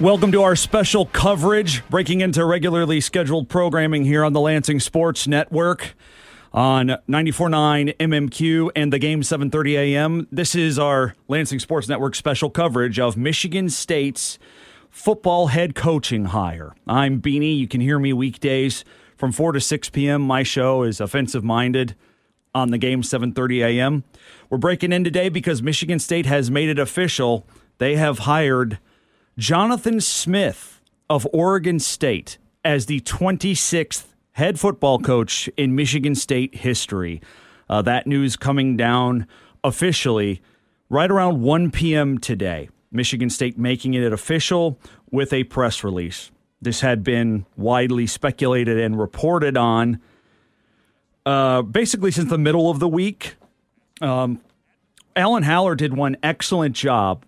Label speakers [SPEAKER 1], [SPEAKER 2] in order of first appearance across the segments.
[SPEAKER 1] Welcome to our special coverage, breaking into regularly scheduled programming here on the Lansing Sports Network on 94.9 MMQ and the game 7:30 a.m. This is our Lansing Sports Network special coverage of Michigan State's football head coaching hire. I'm Beanie. You can hear me weekdays from 4 to 6 p.m. My show is offensive minded on the game 7:30 a.m. We're breaking in today because Michigan State has made it official. They have hired Jonathan Smith of Oregon State as the 26th head football coach in Michigan State history. Uh, that news coming down officially right around 1 p.m. today. Michigan State making it official with a press release. This had been widely speculated and reported on uh, basically since the middle of the week. Um, Alan Haller did one excellent job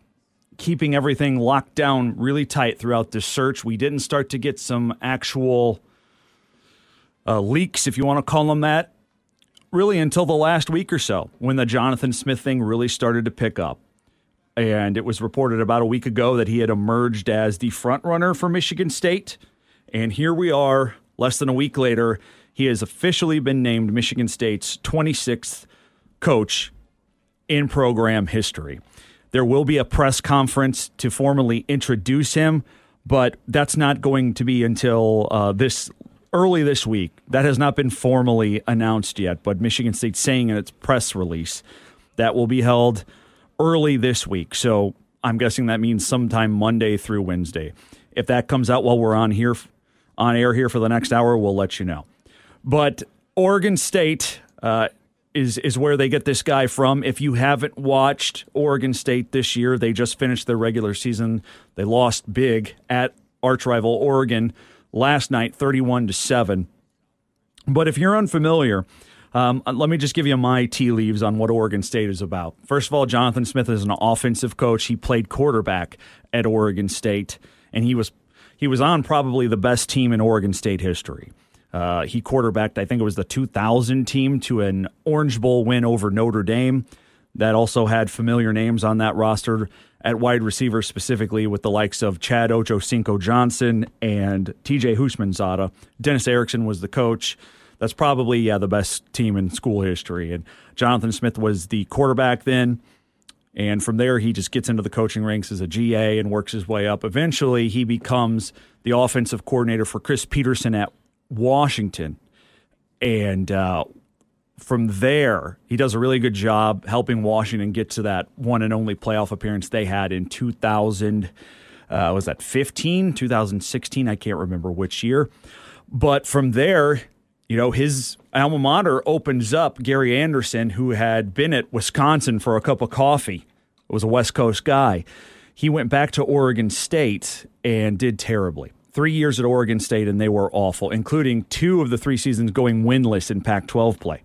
[SPEAKER 1] keeping everything locked down really tight throughout the search. We didn't start to get some actual uh, leaks, if you want to call them that, really until the last week or so when the Jonathan Smith thing really started to pick up. And it was reported about a week ago that he had emerged as the front runner for Michigan State. And here we are, less than a week later. He has officially been named Michigan State's 26th coach in program history. There will be a press conference to formally introduce him, but that's not going to be until uh, this early this week. That has not been formally announced yet, but Michigan State saying in its press release that will be held early this week. So I'm guessing that means sometime Monday through Wednesday. If that comes out while we're on here on air here for the next hour, we'll let you know. But Oregon State uh, is is where they get this guy from. If you haven't watched Oregon State this year, they just finished their regular season. They lost big at arch rival Oregon last night, thirty-one to seven. But if you're unfamiliar, um, let me just give you my tea leaves on what Oregon State is about. First of all, Jonathan Smith is an offensive coach. He played quarterback at Oregon State, and he was he was on probably the best team in Oregon State history. Uh, he quarterbacked, I think it was the 2000 team, to an Orange Bowl win over Notre Dame. That also had familiar names on that roster at wide receiver, specifically with the likes of Chad Ochocinco Johnson and TJ Houshmandzadeh. Dennis Erickson was the coach. That's probably yeah the best team in school history. And Jonathan Smith was the quarterback then. And from there, he just gets into the coaching ranks as a GA and works his way up. Eventually, he becomes the offensive coordinator for Chris Petersen at Washington. And uh, from there, he does a really good job helping Washington get to that one and only playoff appearance they had in 2000. Uh, was that 15, 2016? I can't remember which year. But from there, you know, his alma mater opens up. Gary Anderson, who had been at Wisconsin for a cup of coffee, It was a West Coast guy. He went back to Oregon State and did terribly three years at Oregon State, and they were awful, including two of the three seasons going winless in Pac 12 play.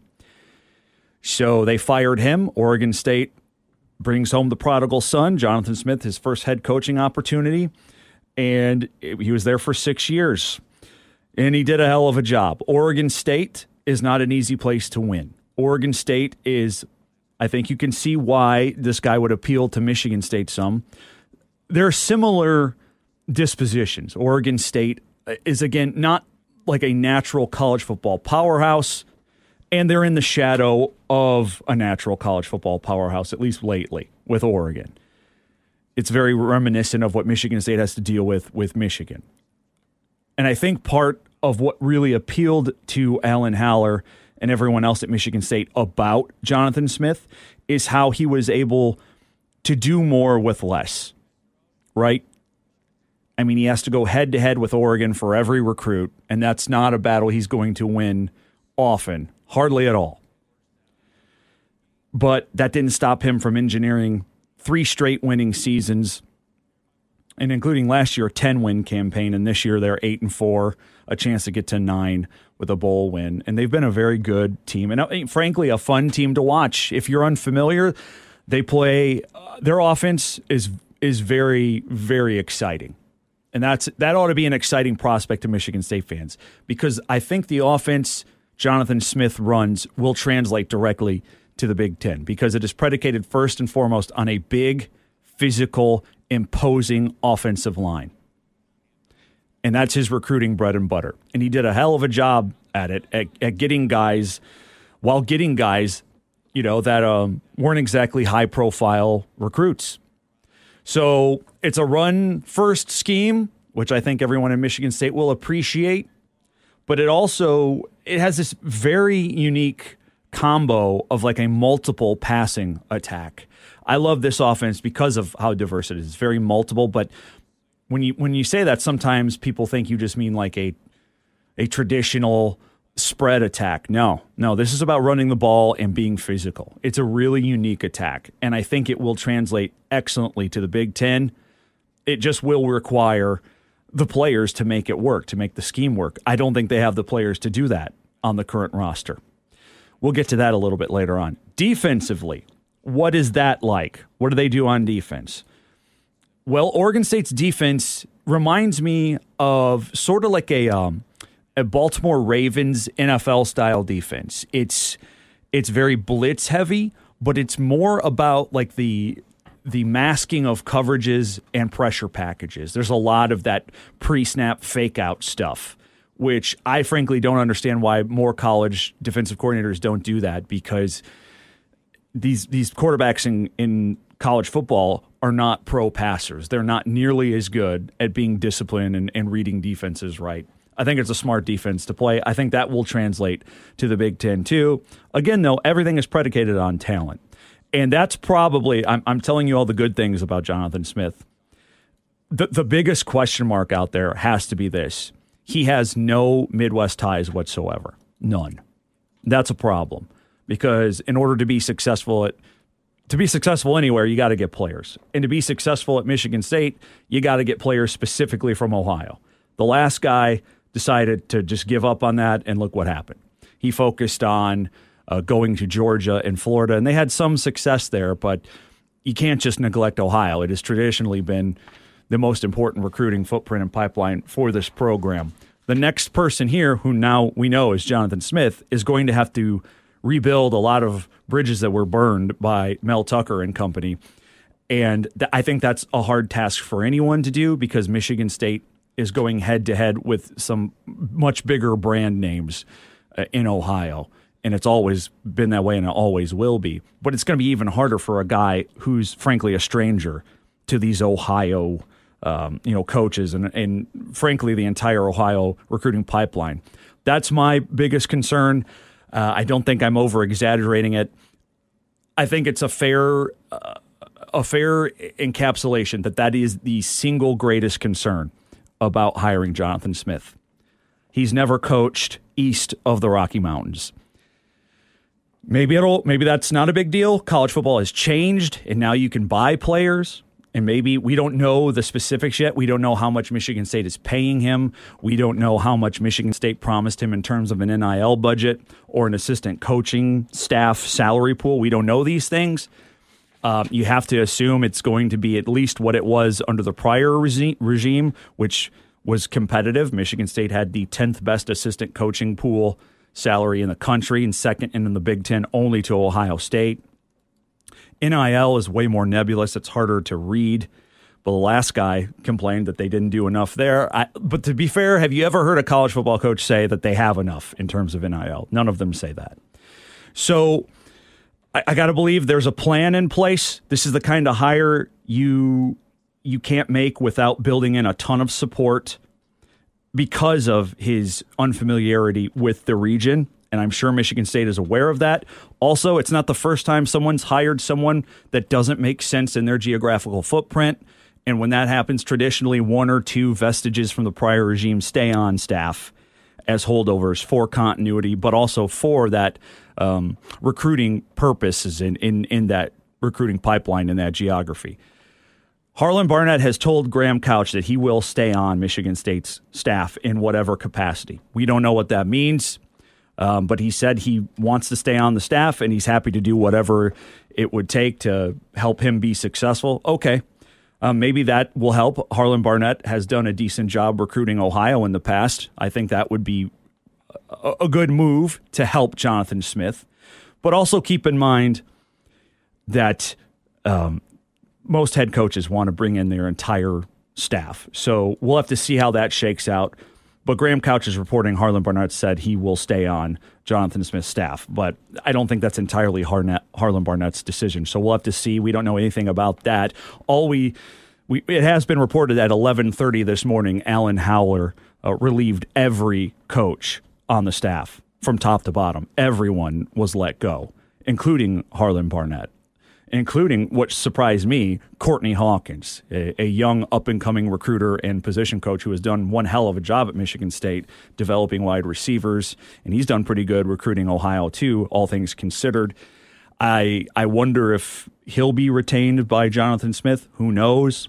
[SPEAKER 1] So they fired him. Oregon State brings home the prodigal son, Jonathan Smith, his first head coaching opportunity. And he was there for six years. And he did a hell of a job. Oregon State is not an easy place to win. Oregon State is, I think you can see why this guy would appeal to Michigan State some. They're similar dispositions. Oregon State uh, is, again, not like a natural college football powerhouse, and they're in the shadow of a natural college football powerhouse, at least lately, with Oregon. It's very reminiscent of what Michigan State has to deal with with Michigan. And I think part of what really appealed to Alan Haller and everyone else at Michigan State about Jonathan Smith is how he was able to do more with less, right? I mean, he has to go head to head with Oregon for every recruit, and that's not a battle he's going to win often, hardly at all. But that didn't stop him from engineering three straight winning seasons, and including last year a 10 win campaign, and this year they're 8 and 4, a chance to get to 9 with a bowl win. And they've been a very good team, and uh, frankly, a fun team to watch. If you're unfamiliar, they play, uh, their offense is is very, very exciting and that's that ought to be an exciting prospect to Michigan State fans because I think the offense Jonathan Smith runs will translate directly to the Big Ten because it is predicated first and foremost on a big, physical, imposing offensive line. and that's his recruiting bread and butter. And he did a hell of a job at it, at, at getting guys, while getting guys, you know, that um, weren't exactly high profile recruits. So it's a run first scheme, which I think everyone in Michigan State will appreciate. But it also it has this very unique combo of like a multiple passing attack. I love this offense because of how diverse it is. It's very multiple, but when you when you say that, sometimes people think you just mean like a a traditional spread attack. No, no, this is about running the ball and being physical. It's a really unique attack, and I think it will translate excellently to the Big Ten. It just will require the players to make it work, to make the scheme work. I don't think they have the players to do that on the current roster. We'll get to that a little bit later on. Defensively, what is that like? What do they do on defense? Well, Oregon State's defense reminds me of sort of like a um, a Baltimore Ravens NFL style defense. It's it's very blitz heavy, but it's more about like the the masking of coverages and pressure packages. There's a lot of that pre-snap fake out stuff, which I frankly don't understand why more college defensive coordinators don't do that because these these quarterbacks in, in college football are not pro passers. They're not nearly as good at being disciplined and, and reading defenses right. I think it's a smart defense to play. I think that will translate to the Big Ten too. Again, though, everything is predicated on talent. And that's probably, I'm, I'm telling you all the good things about Jonathan Smith. The, the biggest question mark out there has to be this he has no Midwest ties whatsoever. None. That's a problem because in order to be successful at to be successful anywhere, you got to get players. And to be successful at Michigan State, you got to get players specifically from Ohio. The last guy decided to just give up on that, and look what happened. He focused on uh, going to Georgia and Florida, and they had some success there, but you can't just neglect Ohio. It has traditionally been the most important recruiting footprint and pipeline for this program. The next person here, who now we know is Jonathan Smith, is going to have to rebuild a lot of bridges that were burned by Mel Tucker and company. And th- I think that's a hard task for anyone to do because Michigan State is going head to head with some much bigger brand names uh, in Ohio. And it's always been that way and it always will be. But it's going to be even harder for a guy who's frankly a stranger to these Ohio um, you know, coaches and, and frankly the entire Ohio recruiting pipeline. That's my biggest concern. Uh, I don't think I'm over exaggerating it. I think it's a fair uh, a fair encapsulation that that is the single greatest concern about hiring Jonathan Smith. He's never coached east of the Rocky Mountains. Maybe it'll maybe that's not a big deal. College football has changed and now you can buy players and maybe we don't know the specifics yet. We don't know how much Michigan State is paying him. We don't know how much Michigan State promised him in terms of an NIL budget or an assistant coaching staff salary pool. We don't know these things. Um, you have to assume it's going to be at least what it was under the prior regime, which was competitive. Michigan State had the 10th best assistant coaching pool salary in the country and second in the Big Ten only to Ohio State. NIL is way more nebulous. It's harder to read. But the last guy complained that they didn't do enough there. I, but to be fair, have you ever heard a college football coach say that they have enough in terms of NIL? None of them say that. So I, I got to believe there's a plan in place. This is the kind of hire you you can't make without building in a ton of support because of his unfamiliarity with the region and I'm sure Michigan State is aware of that. Also, it's not the first time someone's hired someone that doesn't make sense in their geographical footprint. And when that happens, traditionally one or two vestiges from the prior regime stay on staff as holdovers for continuity, but also for that um, recruiting purposes in, in, in that recruiting pipeline in that geography. Harlon Barnett has told Graham Couch that he will stay on Michigan State's staff in whatever capacity. We don't know what that means. Um, but he said he wants to stay on the staff and he's happy to do whatever it would take to help him be successful. Okay. Um, maybe that will help. Harlon Barnett has done a decent job recruiting Ohio in the past. I think that would be a, a good move to help Jonathan Smith. But also keep in mind that um, most head coaches want to bring in their entire staff. So we'll have to see how that shakes out. But Graham Couch is reporting Harlon Barnett said he will stay on Jonathan Smith's staff. But I don't think that's entirely Harnett, Harlon Barnett's decision. So we'll have to see. We don't know anything about that. All we, we it has been reported at 11:30 this morning. Alan Haller uh, relieved every coach on the staff from top to bottom. Everyone was let go, including Harlon Barnett including what surprised me, Courtney Hawkins, a, a young up and coming recruiter and position coach who has done one hell of a job at Michigan State developing wide receivers, and he's done pretty good recruiting Ohio too, all things considered. I I wonder if he'll be retained by Jonathan Smith. Who knows?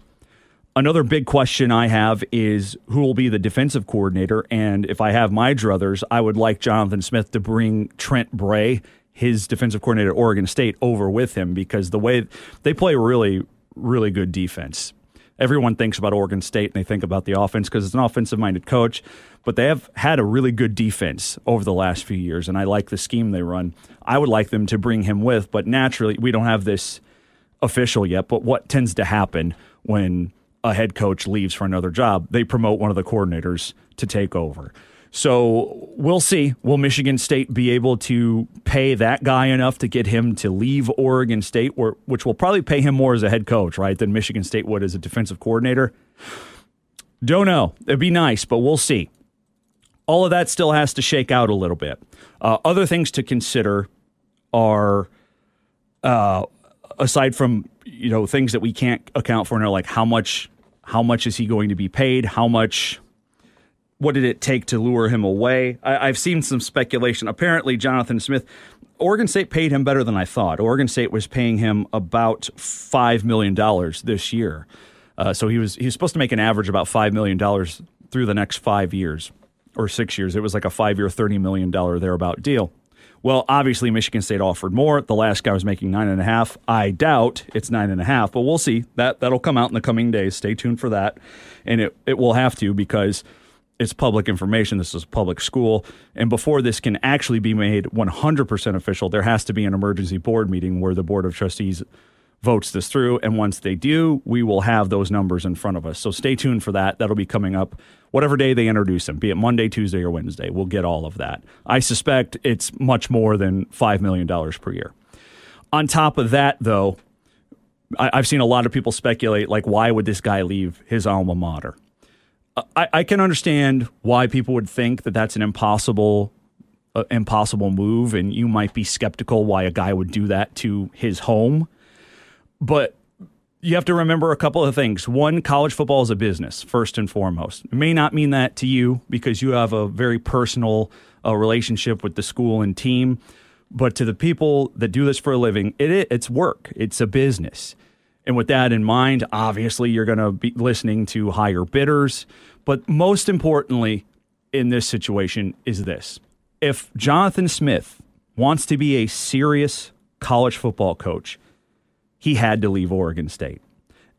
[SPEAKER 1] Another big question I have is who will be the defensive coordinator. And if I have my druthers, I would like Jonathan Smith to bring Trent Bray his defensive coordinator at Oregon State over with him because the way they play really, really good defense. Everyone thinks about Oregon State and they think about the offense because it's an offensive minded coach, but they have had a really good defense over the last few years, and I like the scheme they run. I would like them to bring him with, but naturally, we don't have this official yet. But what tends to happen when a head coach leaves for another job? They promote one of the coordinators to take over. So we'll see. Will Michigan State be able to pay that guy enough to get him to leave Oregon State, or, which will probably pay him more as a head coach, right, than Michigan State would as a defensive coordinator? Don't know. It'd be nice, but we'll see. All of that still has to shake out a little bit. Uh, other things to consider are, uh, aside from you know things that we can't account for, now like how much how much is he going to be paid? How much what did it take to lure him away? I, have seen some speculation. Apparently, Jonathan Smith, Oregon State paid him better than I thought. Oregon State was paying him about five million dollars this year, uh, so he was he was supposed to make an average about five million dollars through the next five years or six years. It was like a five year, thirty million dollar thereabout deal. Well, obviously, Michigan State offered more. The last guy was making nine and a half. I doubt it's nine and a half, but we'll see. That that'll come out in the coming days. Stay tuned for that, and it it will have to because it's public information. This is a public school. And before this can actually be made 100% official, there has to be an emergency board meeting where the Board of Trustees votes this through. And once they do, we will have those numbers in front of us. So stay tuned for that. That'll be coming up whatever day they introduce them, be it Monday, Tuesday, or Wednesday. We'll get all of that. I suspect it's much more than $5 million per year. On top of that, though, I've seen a lot of people speculate like, why would this guy leave his alma mater? I, I can understand why people would think that that's an impossible uh, impossible move and you might be skeptical why a guy would do that to his home. But you have to remember a couple of things. One college football is a business first and foremost. It may not mean that to you because you have a very personal uh, relationship with the school and team but to the people that do this for a living it, it's work. It's a business and with that in mind obviously you're going to be listening to higher bidders but most importantly in this situation is this if Jonathan Smith wants to be a serious college football coach, he had to leave Oregon State.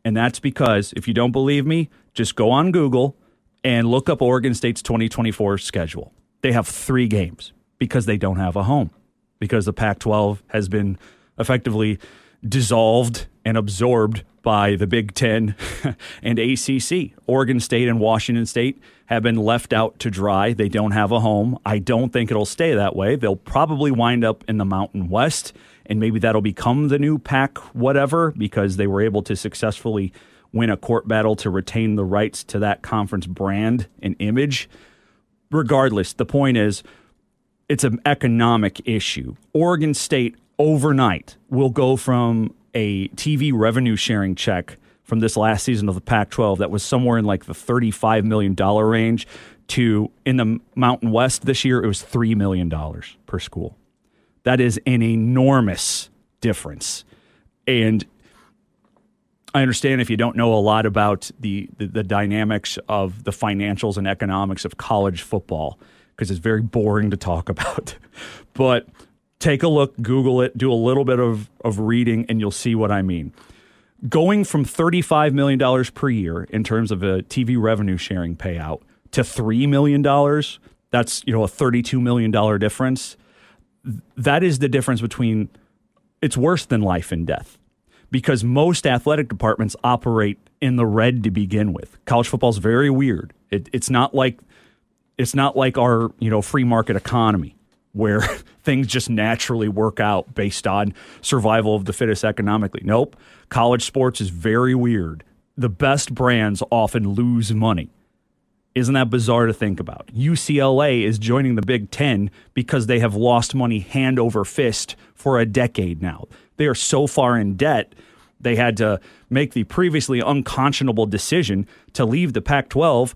[SPEAKER 1] And that's because, if you don't believe me, just go on Google and look up Oregon State's 2024 schedule. They have three games because they don't have a home, because the Pac 12 has been effectively dissolved and absorbed by the Big Ten and ACC. Oregon State and Washington State have been left out to dry. They don't have a home. I don't think it'll stay that way. They'll probably wind up in the Mountain West, and maybe that'll become the new Pac whatever because they were able to successfully win a court battle to retain the rights to that conference brand and image. Regardless, the point is it's an economic issue. Oregon State overnight will go from a TV revenue sharing check from this last season of the Pac 12 that was somewhere in like the $35 million range to in the Mountain West this year, it was $3 million per school. That is an enormous difference. And I understand if you don't know a lot about the, the, the dynamics of the financials and economics of college football, because it's very boring to talk about. but take a look, Google it, do a little bit of, of reading, and you'll see what I mean. Going from $35 million per year in terms of a TV revenue sharing payout to $3 million, that's you know a $32 million difference. That is the difference between it's worse than life and death because most athletic departments operate in the red to begin with. College football is very weird. It, it's not like it's not like our you know free market economy where things just naturally work out based on survival of the fittest economically. Nope. College sports is very weird. The best brands often lose money. Isn't that bizarre to think about? UCLA is joining the Big Ten because they have lost money hand over fist for a decade now. They are so far in debt, they had to make the previously unconscionable decision to leave the Pac 12,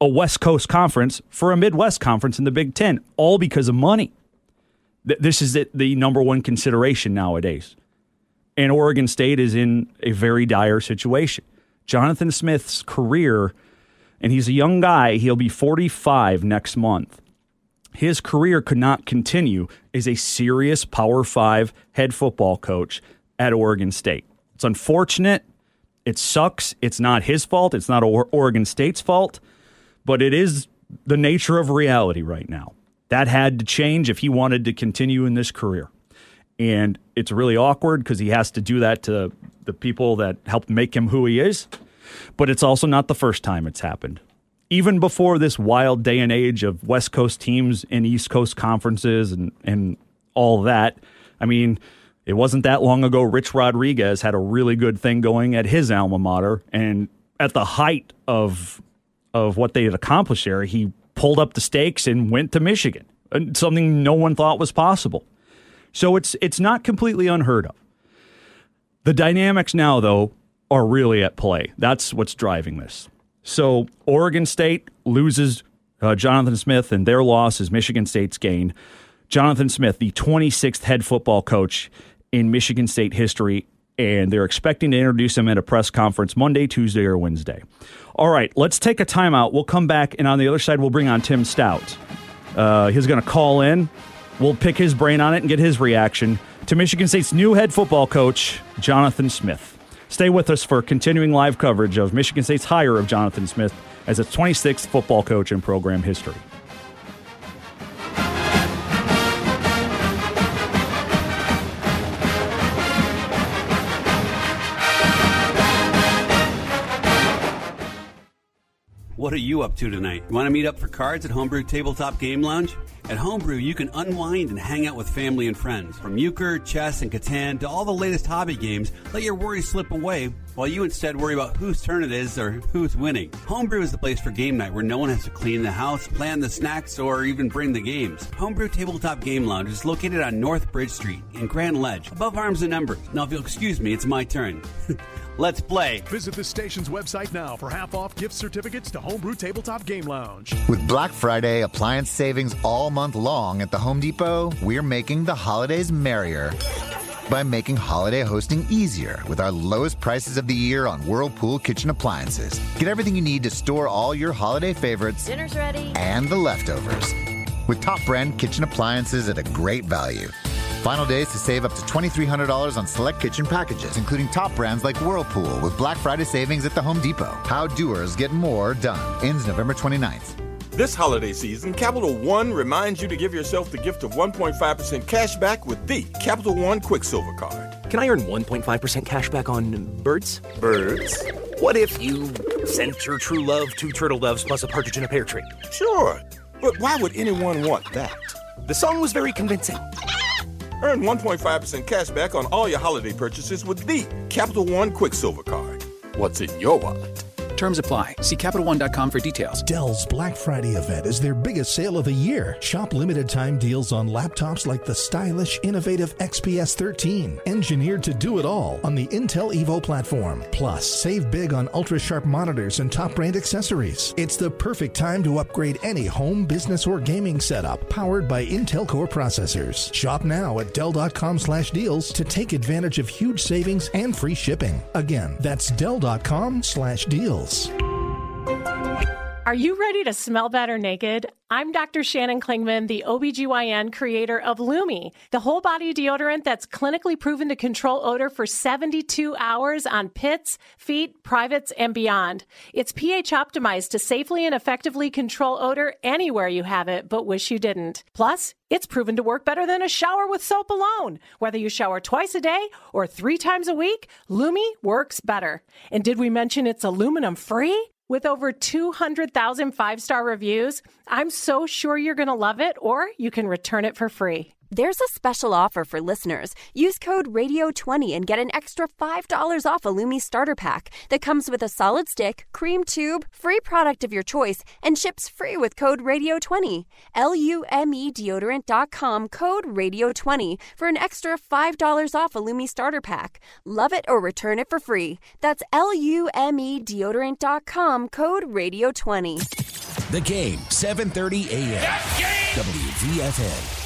[SPEAKER 1] a West Coast conference, for a Midwest conference in the Big Ten, all because of money. This is the number one consideration nowadays. And Oregon State is in a very dire situation. Jonathan Smith's career and he's a young guy. He'll be 45 next month. His career could not continue as a serious Power Five head football coach at Oregon State. It's unfortunate. It sucks. It's not his fault. It's not Oregon State's fault, but it is the nature of reality right now. That had to change if he wanted to continue in this career. And it's really awkward because he has to do that to the people that helped make him who he is but it's also not the first time it's happened. Even before this wild day and age of West Coast teams and East Coast conferences and, and all that, I mean, it wasn't that long ago Rich Rodriguez had a really good thing going at his alma mater. And at the height of, of what they had accomplished there, he pulled up the stakes and went to Michigan, something no one thought was possible. So it's, it's not completely unheard of. The dynamics now, though, are really at play. That's what's driving this. So Oregon State loses uh, Jonathan Smith, and their loss is Michigan State's gain. Jonathan Smith, the 26th head football coach in Michigan State history, and they're expecting to introduce him at a press conference Monday, Tuesday, or Wednesday. All right, let's take a timeout. We'll come back, and on the other side, we'll bring on Tim Stout. Uh, he's going to call in. We'll pick his brain on it and get his reaction to Michigan State's new head football coach, Jonathan Smith. Stay with us for continuing live coverage of Michigan State's hire of Jonathan Smith as its 26th football coach in program history.
[SPEAKER 2] What are you up to tonight? You Want to meet up for cards at Homebrew Tabletop Game Lounge? At Homebrew, you can unwind and hang out with family and friends. From euchre, chess, and Catan to all the latest hobby games, let your worries slip away while you instead worry about whose turn it is or who's winning. Homebrew is the place for game night where no one has to clean the house, plan the snacks, or even bring the games. Homebrew Tabletop Game Lounge is located on North Bridge Street in Grand Ledge, above Arms and Embers. Now, if you'll excuse me, it's my turn. Let's play.
[SPEAKER 3] Visit the station's website now for half off gift certificates to Homebrew Tabletop Game Lounge.
[SPEAKER 4] With Black Friday appliance savings all month long at the Home Depot, we're making the holidays merrier by making holiday hosting easier with our lowest prices of the year on Whirlpool kitchen appliances. Get everything you need to store all your holiday favorites.
[SPEAKER 5] Dinner's ready.
[SPEAKER 4] And the leftovers. With top brand kitchen appliances at a great value. Final days to save up to $2,300 on select kitchen packages, including top brands like Whirlpool with Black Friday savings at the Home Depot. How doers get more done. Ends November 29th.
[SPEAKER 6] This holiday season, Capital One reminds you to give yourself the gift of 1.5% cash back with the Capital One Quicksilver Card.
[SPEAKER 7] Can I earn 1.5% cash back on birds?
[SPEAKER 6] Birds?
[SPEAKER 7] What if you sent your true love two turtle doves plus a partridge in a pear tree?
[SPEAKER 6] Sure, but why would anyone want that?
[SPEAKER 7] The song was very convincing.
[SPEAKER 6] Earn 1.5% cash back on all your holiday purchases with the Capital One Quicksilver Card. What's in your wallet?
[SPEAKER 8] Terms apply. See CapitalOne.com for details.
[SPEAKER 9] Dell's Black Friday event is their biggest sale of the year. Shop limited time deals on laptops like the stylish, innovative XPS 13, engineered to do it all on the Intel Evo platform. Plus, save big on ultra sharp monitors and top brand accessories. It's the perfect time to upgrade any home, business, or gaming setup powered by Intel Core processors. Shop now at Dell.com slash deals to take advantage of huge savings and free shipping. Again, that's Dell.com slash deals. Hills.
[SPEAKER 5] Are you ready to smell better naked? I'm Dr. Shannon Klingman, the OBGYN creator of Lume, the whole body deodorant that's clinically proven to control odor for 72 hours on pits, feet, privates, and beyond. It's pH optimized to safely and effectively control odor anywhere you have it, but wish you didn't. Plus, it's proven to work better than a shower with soap alone. Whether you shower twice a day or three times a week, Lume works better. And did we mention it's aluminum free? With over 200,000 five star reviews, I'm so sure you're going to love it, or you can return it for free.
[SPEAKER 10] There's a special offer for listeners. Use code RADIO20 and get an extra $5 off a Lume starter pack that comes with a solid stick, cream tube, free product of your choice, and ships free with code RADIO20. L-U-M-E deodorant.com code RADIO20 for an extra $5 off a Lume starter pack. Love it or return it for free. That's L-U-M-E deodorant.com code RADIO20.
[SPEAKER 11] The game, 7.30 a.m. WVFN.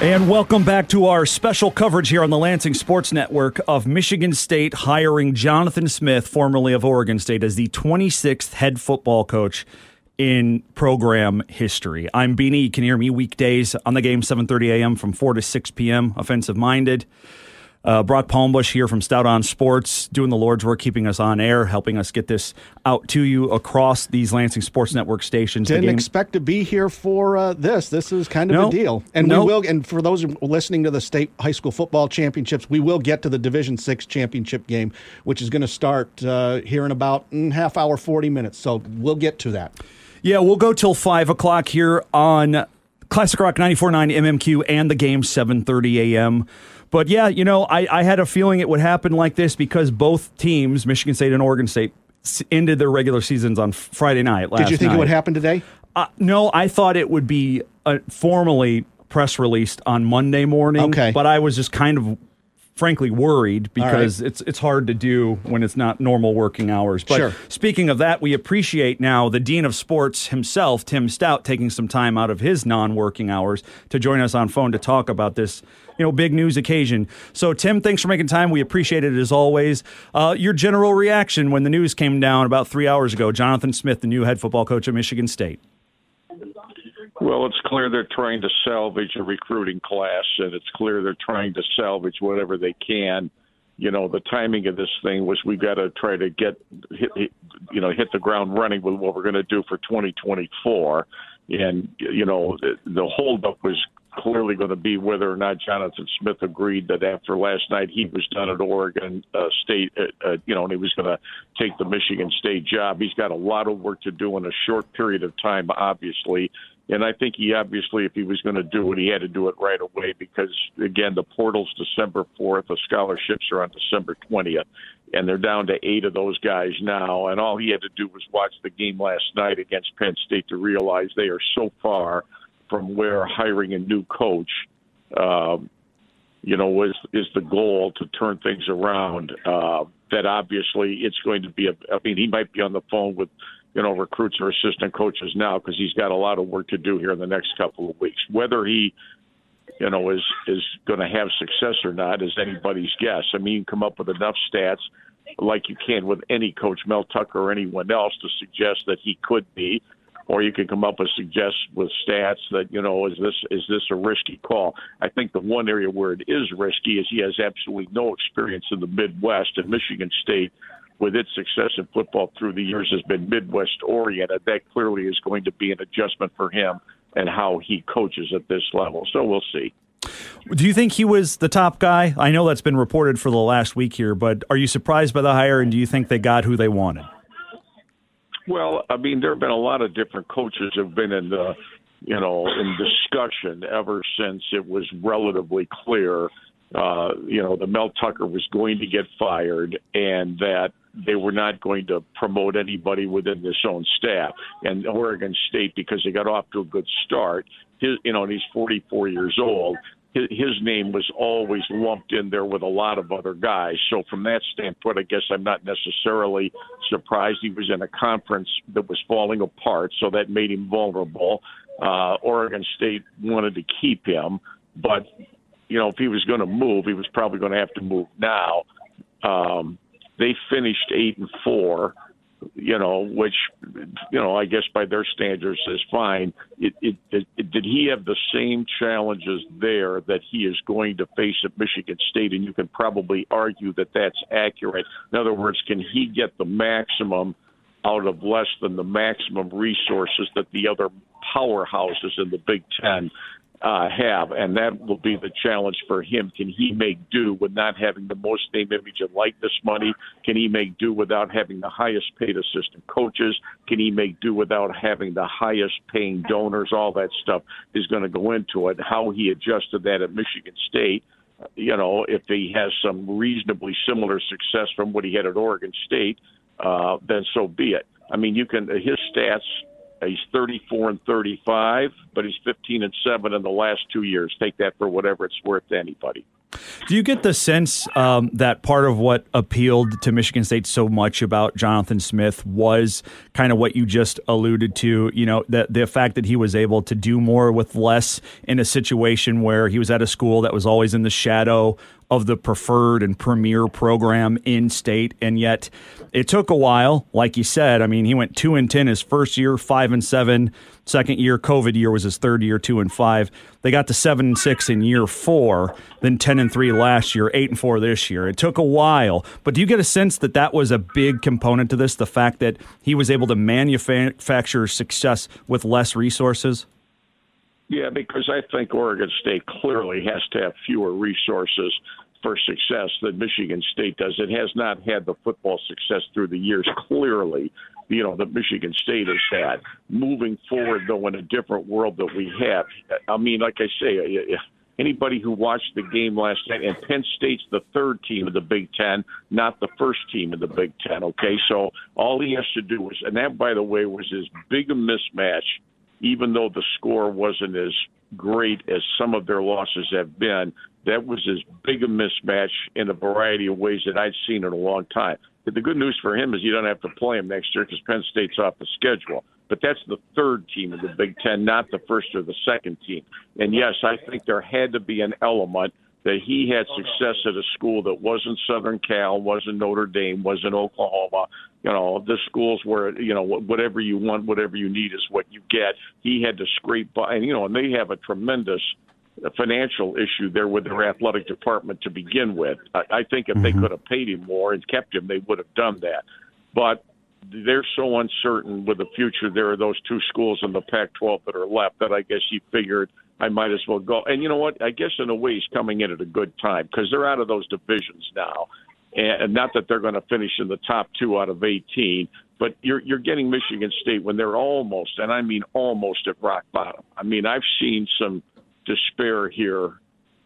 [SPEAKER 1] And welcome back to our special coverage here on the Lansing Sports Network of Michigan State hiring Jonathan Smith, formerly of Oregon State, as the 26th head football coach in program history. I'm Beanie. You can hear me weekdays on the game, 7:30 a.m. from 4 to 6 p.m. Offensive minded. Uh, Brock Palmbush here from Stout on Sports, doing the Lord's work, keeping us on air, helping us get this out to you across these Lansing Sports Network stations.
[SPEAKER 12] Didn't expect to be here for uh, this. This is kind of a deal, and we will. And for those listening to the state high school football championships, we will get to the Division Six championship game, which is going to start uh, here in about mm, half hour, forty minutes. So we'll get to that.
[SPEAKER 1] Yeah, we'll go till five o'clock here on Classic Rock 94.9 MMQ and the game 7:30 a.m. But yeah, you know, I, I had a feeling it would happen like this because both teams, Michigan State and Oregon State, ended their regular seasons on Friday night.
[SPEAKER 12] Did you think
[SPEAKER 1] night.
[SPEAKER 12] it would happen today?
[SPEAKER 1] Uh, no, I thought it would be uh, formally press released on Monday morning.
[SPEAKER 12] Okay.
[SPEAKER 1] But I was just kind of frankly worried because
[SPEAKER 12] right.
[SPEAKER 1] it's it's hard to do when it's not normal working hours. But
[SPEAKER 12] Sure.
[SPEAKER 1] speaking of that, we appreciate now the dean of sports himself, Tim Stout, taking some time out of his non-working hours to join us on phone to talk about this, you know, big news occasion. So, Tim, thanks for making time. We appreciate it as always. Uh, your general reaction when the news came down about three hours ago, Jonathan Smith, the new head football coach at Michigan State.
[SPEAKER 13] Well, it's clear they're trying to salvage a recruiting class, and it's clear they're trying to salvage whatever they can. You know, the timing of this thing was we've got to try to get, hit, you know, hit the ground running with what we're going to do for 2024. And, you know, the, the holdup was clearly going to be whether or not Jonathan Smith agreed that after last night he was done at Oregon uh, State, uh, uh, you know, and he was going to take the Michigan State job. He's got a lot of work to do in a short period of time, obviously. And I think he obviously, if he was going to do it, he had to do it right away because, again, the portal's December 4th. The scholarships are on December 20th. And they're down to eight of those guys now. And all he had to do was watch the game last night against Penn State to realize they are so far from where hiring a new coach, um, you know, is is the goal to turn things around. Uh, that obviously it's going to be a. I mean, he might be on the phone with, you know, recruits or assistant coaches now because he's got a lot of work to do here in the next couple of weeks. Whether he, you know, is is going to have success or not is anybody's guess. I mean, you come up with enough stats like you can with any coach, Mel Tucker or anyone else, to suggest that he could be or you can come up with suggest with stats that you know is this is this a risky call. I think the one area where it is risky is he has absolutely no experience in the Midwest, and Michigan State, with its success in football through the years, has been Midwest oriented. That clearly is going to be an adjustment for him and how he coaches at this level. So we'll see.
[SPEAKER 1] Do you think he was the top guy? I know that's been reported for the last week here, but are you surprised by the hire, and do you think they got who they wanted?
[SPEAKER 13] Well, I mean, there have been a lot of different coaches have been in the, you know, in discussion ever since it was relatively clear, uh, you know, that Mel Tucker was going to get fired and that they were not going to promote anybody within this own staff. And Oregon State, because they got off to a good start, his, you know, and he's 44 years old his name was always lumped in there with a lot of other guys. So from that standpoint, I guess I'm not necessarily surprised he was in a conference that was falling apart, so that made him vulnerable. Uh, Oregon State wanted to keep him, but you know if he was going to move, he was probably going to have to move now. Um, They finished eight and four you know, which, you know, I guess by their standards is fine. It, it, it, did he have the same challenges there that he is going to face at Michigan State? And you can probably argue that that's accurate. In other words, can he get the maximum out of less than the maximum resources that the other powerhouses in the Big Ten uh, have, and that will be the challenge for him. Can he make do with not having the most name, image, and likeness money? Can he make do without having the highest paid assistant coaches? Can he make do without having the highest paying donors? All that stuff is going to go into it. How he adjusted that at Michigan State you know, if he has some reasonably similar success from what he had at Oregon State, uh, then so be it. I mean, you can his stats He's 34 and 35, but he's 15 and 7 in the last two years. Take that for whatever it's worth to anybody.
[SPEAKER 1] Do you get the sense um, that part of what appealed to Michigan State so much about Jonathan Smith was kind of what you just alluded to? You know, the, the fact that he was able to do more with less in a situation where he was at a school that was always in the shadow of the preferred and premier program in state. And yet it took a while, like you said. I mean, he went two and ten his first year, five and seven. Second year, COVID year was his third year, two and five. They got to seven and six in year four, then ten and three last year, eight and four this year. It took a while, but do you get a sense that that was a big component to this? The fact that he was able to manufacture success with less resources.
[SPEAKER 13] Yeah, because I think Oregon State clearly has to have fewer resources for success than Michigan State does. It has not had the football success through the years, clearly, you know, that Michigan State has had. Moving forward, though, in a different world that we have, I mean, like I say, anybody who watched the game last night, and Penn State's the third team of the Big Ten, not the first team of the Big Ten, okay? So all he has to do was, and that, by the way, was as big mismatch – even though the score wasn't as great as some of their losses have been, that was as big a mismatch in a variety of ways that I'd seen in a long time. The good news for him is you don't have to play him next year because Penn State's off the schedule. But that's the third team of the Big Ten, not the first or the second team. And yes, I think there had to be an element – that he had success at a school that wasn't Southern Cal, wasn't Notre Dame, wasn't Oklahoma. You know, the schools where you know whatever you want, whatever you need is what you get. He had to scrape by, and you know, and they have a tremendous financial issue there with their athletic department to begin with. I, I think if mm-hmm. they could have paid him more and kept him, they would have done that. But they're so uncertain with the future. There are those two schools in the Pac-12 that are left that I guess he figured I might as well go. And you know what? I guess in a way he's coming in at a good time because they're out of those divisions now, and not that they're going to finish in the top two out of 18. But you're you're getting Michigan State when they're almost, and I mean almost at rock bottom. I mean I've seen some despair here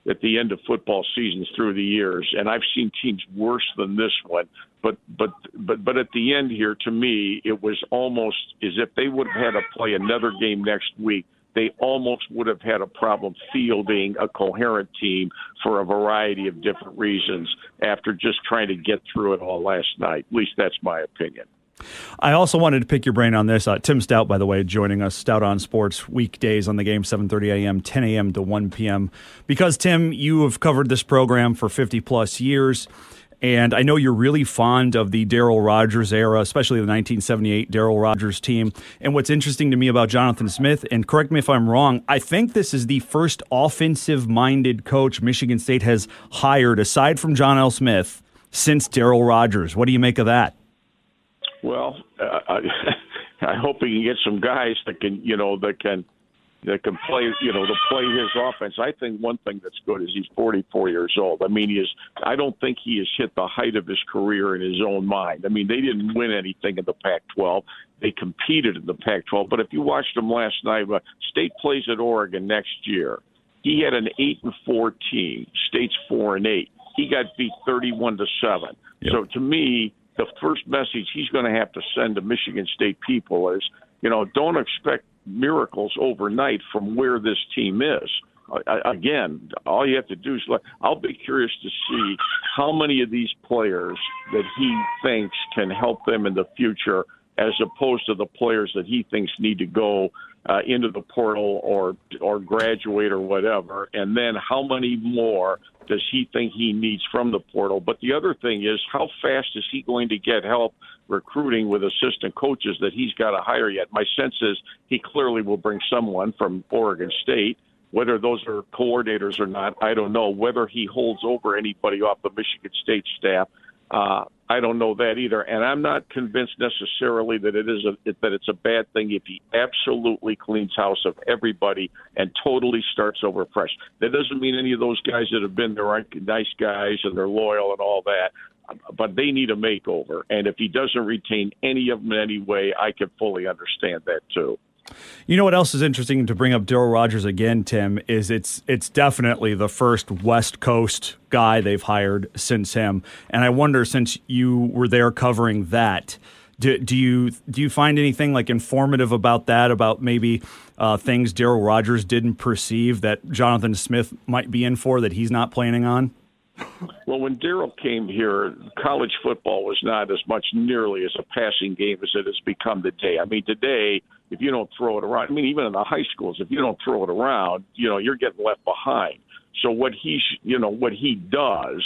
[SPEAKER 13] at the end of football seasons through the years, and I've seen teams worse than this one. But but but but at the end here, to me, it was almost as if they would have had to play another game next week they almost would have had a problem fielding a coherent team for a variety of different reasons after just trying to get through it all last night. At least that's my opinion.
[SPEAKER 1] I also wanted to pick your brain on this. Uh, Tim Stout, by the way, joining us, Stout on Sports weekdays on the game, 7:30 a.m., 10 a.m. to 1 p.m. Because Tim, you have covered this program for 50 plus years. And I know you're really fond of the Darryl Rogers era, especially the 1978 Darryl Rogers team. And what's interesting to me about Jonathan Smith, and correct me if I'm wrong, I think this is the first offensive minded coach Michigan State has hired, aside from John L. Smith, since Darryl Rogers. What do you make of that?
[SPEAKER 13] Well, uh, I, I hope he can get some guys that can, you know, that can that can play, you know, to play his offense. I think one thing that's good is he's 44 years old. I mean, he is. I don't think he has hit the height of his career in his own mind. I mean, they didn't win anything in the Pac-12. They competed in the Pac-12. But if you watched them last night, uh, State plays at Oregon next year. He had an eight and four team. State's four and eight. He got beat 31 to seven. Yep. So to me, the first message he's going to have to send to Michigan State people is, you know, don't expect miracles overnight from where this team is. I, again, all you have to do is look. I'll be curious to see how many of these players that he thinks can help them in the future, as opposed to the players that he thinks need to go uh, into the portal or or graduate or whatever. And then how many more does he think he needs from the portal? But the other thing is, how fast is he going to get help recruiting with assistant coaches that he's got to hire yet? My sense is he clearly will bring someone from Oregon State. Whether those are coordinators or not, I don't know. Whether he holds over anybody off the Michigan State staff, uh, I don't know that either. And I'm not convinced necessarily that it is a, that it's a bad thing if he absolutely cleans house of everybody and totally starts over fresh. That doesn't mean any of those guys that have been there aren't nice guys and they're loyal and all that. But they need a makeover, and if he doesn't retain any of them in any way, I can fully understand that too.
[SPEAKER 1] You know what else is interesting to bring up Darryl Rogers again, Tim, is it's it's definitely the first West Coast guy they've hired since him. And I wonder since you were there covering that, do, do you do you find anything like informative about that, about maybe uh, things Darryl Rogers didn't perceive that Jonathan Smith might be in for that he's not planning on?
[SPEAKER 13] Well, when Darryl came here, college football was not as much nearly as a passing game as it has become today. I mean, today, if you don't throw it around, I mean, even in the high schools, if you don't throw it around, you know, you're getting left behind. So what he, you know, what he does,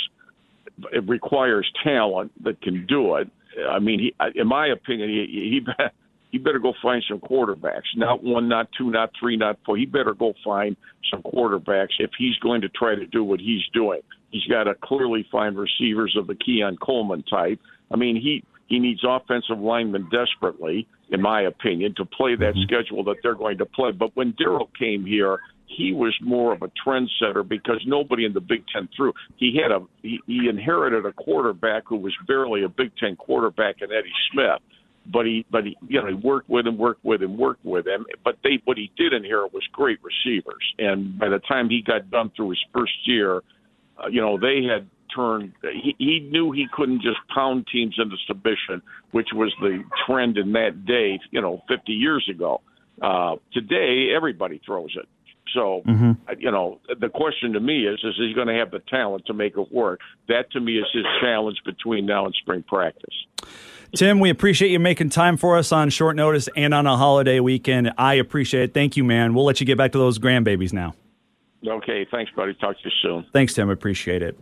[SPEAKER 13] it requires talent that can do it. I mean, he, in my opinion, he, he he better go find some quarterbacks. Not one, not two, not three, not four. He better go find some quarterbacks if he's going to try to do what he's doing. He's got to clearly find receivers of the Keon Coleman type. I mean, he he needs offensive linemen desperately, in my opinion, to play that mm-hmm. schedule that they're going to play. But when Darryl came here, he was more of a trendsetter because nobody in the Big Ten threw. He had a he, he inherited a quarterback who was barely a Big Ten quarterback in Eddie Smith but he but he you know he worked with him, worked with him, worked with him. But they what he did inherit was great receivers, and by the time he got done through his first year, uh, you know they had turned. He, he knew he couldn't just pound teams into submission, which was the trend in that day, you know, 50 years ago. Uh, today, everybody throws it. So, mm-hmm. you know, the question to me is: Is he going to have the talent to make it work? That to me is his challenge between now and spring practice.
[SPEAKER 1] Tim, we appreciate you making time for us on short notice and on a holiday weekend. I appreciate it. Thank you, man. We'll let you get back to those grandbabies now.
[SPEAKER 13] Okay, thanks, buddy. Talk to you soon.
[SPEAKER 1] Thanks, Tim. Appreciate it.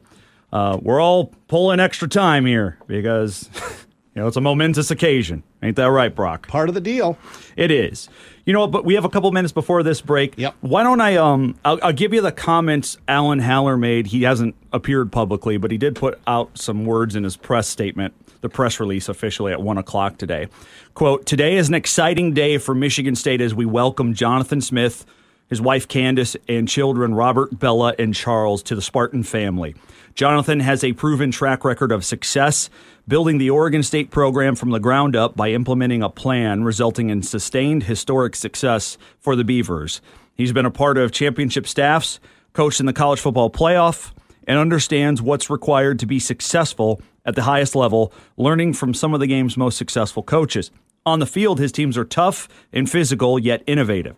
[SPEAKER 1] Uh, we're all pulling extra time here because you know it's a momentous occasion. Ain't that right, Brock?
[SPEAKER 12] Part of the deal.
[SPEAKER 1] It is. You know, but we have a couple minutes before this break.
[SPEAKER 12] Yep.
[SPEAKER 1] Why don't I? Um, I'll, I'll give you the comments Alan Haller made. He hasn't appeared publicly, but he did put out some words in his press statement the press release officially at 1 o'clock today. Quote, Today is an exciting day for Michigan State as we welcome Jonathan Smith, his wife Candace, and children Robert, Bella, and Charles to the Spartan family. Jonathan has a proven track record of success, building the Oregon State program from the ground up by implementing a plan resulting in sustained historic success for the Beavers. He's been a part of championship staffs, coached in the college football playoff, and understands what's required to be successful at the highest level, learning from some of the game's most successful coaches. On the field, his teams are tough and physical, yet innovative.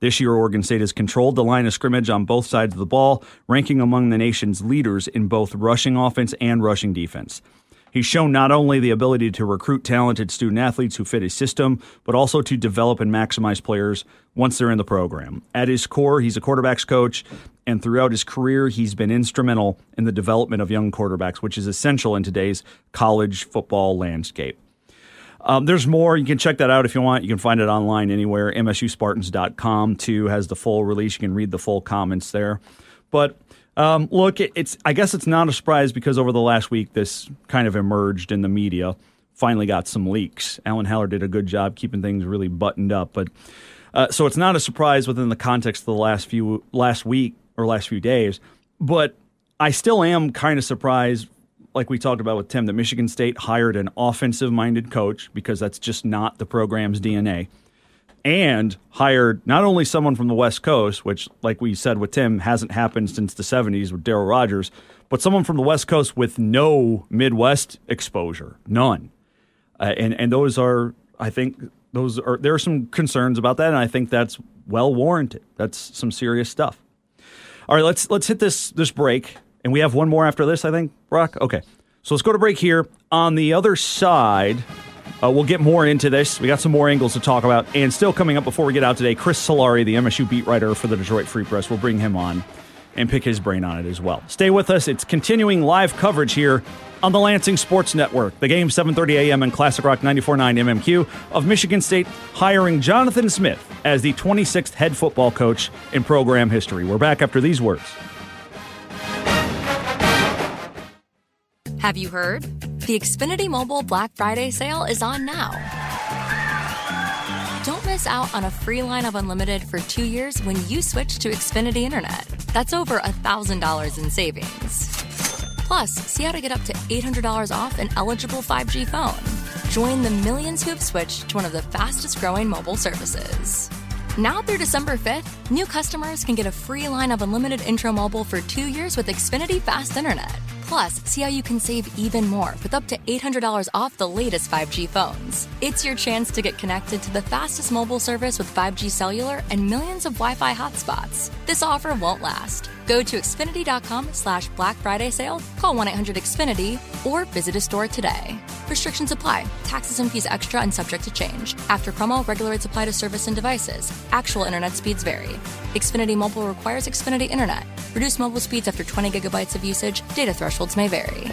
[SPEAKER 1] This year, Oregon State has controlled the line of scrimmage on both sides of the ball, ranking among the nation's leaders in both rushing offense and rushing defense. He's shown not only the ability to recruit talented student athletes who fit his system, but also to develop and maximize players once they're in the program. At his core, he's a quarterbacks coach, and throughout his career, he's been instrumental in the development of young quarterbacks, which is essential in today's college football landscape. Um, there's more. You can check that out if you want. You can find it online anywhere. MSUSpartans.com too has the full release. You can read the full comments there. But um, look, it's I guess it's not a surprise because over the last week, this kind of emerged in the media. Finally, got some leaks. Alan Haller did a good job keeping things really buttoned up, but uh, so it's not a surprise within the context of the last few last week or last few days. But I still am kind of surprised, like we talked about with Tim, that Michigan State hired an offensive minded coach because that's just not the program's DNA and hired not only someone from the West Coast, which, like we said with Tim, hasn't happened since the 70s with Darryl Rogers, but someone from the West Coast with no Midwest exposure, none. Uh, and and those are, I think, those are there are some concerns about that, and I think that's well warranted. That's some serious stuff. All right, let's let's hit this this break, and we have one more after this. I think, Brock. Okay, so let's go to break here. On the other side. Uh, we'll get more into this. We got some more angles to talk about. And still coming up before we get out today, Chris Solari, the MSU beat writer for the Detroit Free Press, we'll bring him on. and pick his brain on it as well. Stay with us. It's continuing live coverage here on the Lansing Sports Network. The game 7:30 a.m. in Classic Rock 94.9 MMQ of Michigan State hiring Jonathan Smith as the 26th head football coach in program history. We're back after these words.
[SPEAKER 14] Have you heard? The Xfinity Mobile Black Friday sale is on now. Don't miss out on a free line of unlimited for two years when you switch to Xfinity Internet. That's over $1,000 in savings. Plus, see how to get up to $800 off an eligible 5G phone. Join the millions who have switched to one of the fastest growing mobile services. Now through December 5th, new customers can get a free line of unlimited intro mobile for two years with Xfinity Fast Internet. Plus, see how you can save even more with up to $800 off the latest 5G phones. It's your chance to get connected to the fastest mobile service with 5G cellular and millions of Wi-Fi hotspots. This offer won't last. Go to Xfinity.com slash Black Friday sale, call 1-800-XFINITY, or visit a store today. Restrictions apply. Taxes and fees extra and subject to change. After promo, regular rates apply to service and devices. Actual internet speeds vary. Xfinity Mobile requires Xfinity Internet. Reduced mobile speeds after 20 gigabytes of usage. Data thresholds may vary.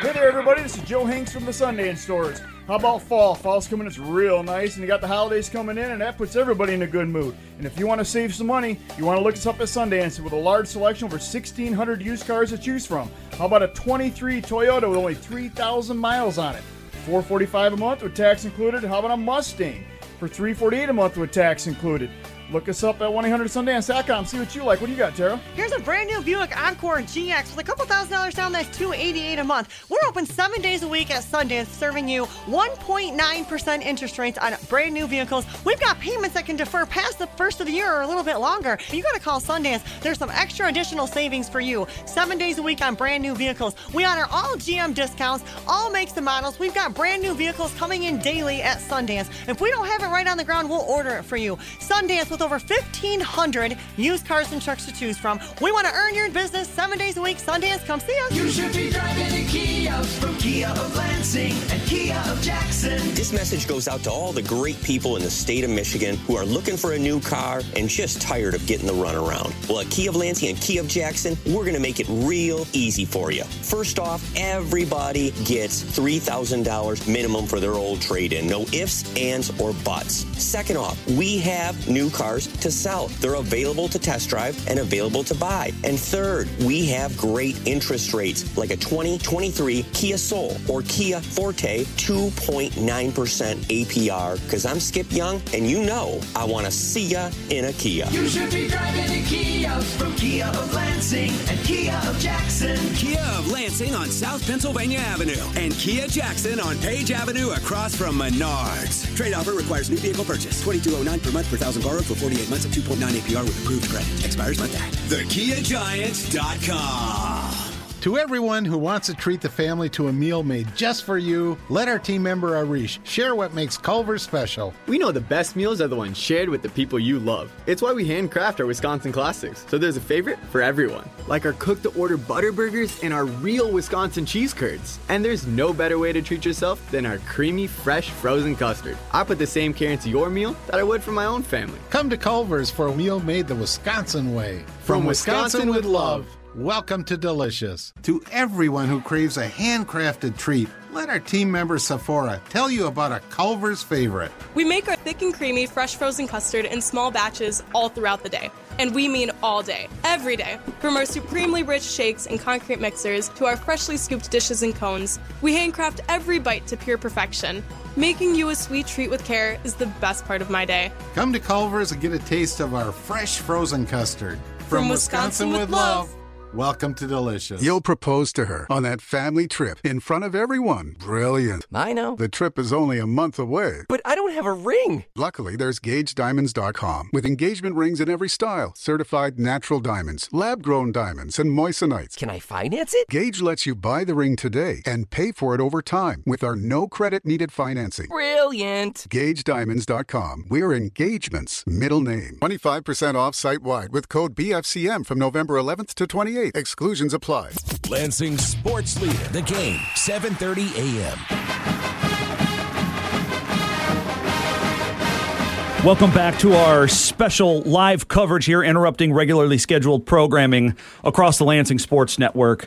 [SPEAKER 15] Hey there, everybody. This is Joe Hanks from the Sundance Stores. How about fall? Fall's coming, it's real nice, and you got the holidays coming in, and that puts everybody in a good mood. And if you want to save some money, you want to look us up at Sundance with a large selection over 1,600 used cars to choose from. How about a 23 Toyota with only 3,000 miles on it? 445 a month with tax included. How about a Mustang for 348 a month with tax included? Look us up at 1-800-SUNDANCE.com. See what you like. What do you got, Tara?
[SPEAKER 16] Here's a brand new Buick Encore GX with a couple thousand dollars down. That's 288 a month. We're open seven days a week at Sundance, serving you 1.9% interest rates on brand new vehicles. We've got payments that can defer past the first of the year or a little bit longer. You got to call Sundance. There's some extra additional savings for you. Seven days a week on brand new vehicles. We honor all GM discounts, all makes and models. We've got brand new vehicles coming in daily at Sundance. If we don't have it right on the ground, we'll order it for you. Sundance with over 1,500 used cars and trucks to choose from. We want to earn your business seven days a week. Sundance, come see us.
[SPEAKER 17] You should be driving a Kia from Kia of Lansing and Kia of Jackson.
[SPEAKER 18] This message goes out to all the great people in the state of Michigan who are looking for a new car and just tired of getting the runaround. Well, at Kia of Lansing and Kia of Jackson, we're going to make it real easy for you. First off, everybody gets $3,000 minimum for their old trade-in. No ifs, ands, or buts. Second off, we have new cars to sell. They're available to test drive and available to buy. And third, we have great interest rates like a 2023 Kia Soul or Kia Forte 2.9% APR because I'm Skip Young and you know I want to see ya in a Kia.
[SPEAKER 17] You should be driving a Kia from Kia of Lansing and Kia of Jackson.
[SPEAKER 19] Kia of Lansing on South Pennsylvania Avenue and Kia Jackson on Page Avenue across from Menards. Trade offer requires new vehicle purchase. 2209 per month per thousand borrowed for 48 months at 2.9 APR with approved credit. Expires month at thekiagiant.com.
[SPEAKER 20] To everyone who wants to treat the family to a meal made just for you, let our team member Arish share what makes Culver's special.
[SPEAKER 21] We know the best meals are the ones shared with the people you love. It's why we handcraft our Wisconsin classics, so there's a favorite for everyone. Like our cook to order butter burgers and our real Wisconsin cheese curds. And there's no better way to treat yourself than our creamy, fresh, frozen custard. I put the same care into your meal that I would for my own family.
[SPEAKER 20] Come to Culver's for a meal made the Wisconsin way.
[SPEAKER 21] From, From Wisconsin, Wisconsin with love.
[SPEAKER 20] Welcome to Delicious. To everyone who craves a handcrafted treat, let our team member Sephora tell you about a Culver's favorite.
[SPEAKER 22] We make our thick and creamy fresh frozen custard in small batches all throughout the day. And we mean all day, every day. From our supremely rich shakes and concrete mixers to our freshly scooped dishes and cones, we handcraft every bite to pure perfection. Making you a sweet treat with care is the best part of my day.
[SPEAKER 20] Come to Culver's and get a taste of our fresh frozen custard.
[SPEAKER 22] From, From Wisconsin, Wisconsin, with love.
[SPEAKER 20] Welcome to Delicious.
[SPEAKER 23] You'll propose to her on that family trip in front of everyone. Brilliant.
[SPEAKER 24] I know.
[SPEAKER 23] The trip is only a month away.
[SPEAKER 24] But I don't have a ring.
[SPEAKER 23] Luckily, there's GageDiamonds.com with engagement rings in every style, certified natural diamonds, lab grown diamonds, and moissanites.
[SPEAKER 24] Can I finance it?
[SPEAKER 23] Gage lets you buy the ring today and pay for it over time with our no credit needed financing.
[SPEAKER 24] Brilliant.
[SPEAKER 23] GageDiamonds.com. We're engagements, middle name. 25% off site wide with code BFCM from November 11th to 28th. Exclusions apply.
[SPEAKER 11] Lansing Sports Leader, the game, 7:30 a.m.
[SPEAKER 1] Welcome back to our special live coverage here, interrupting regularly scheduled programming across the Lansing Sports Network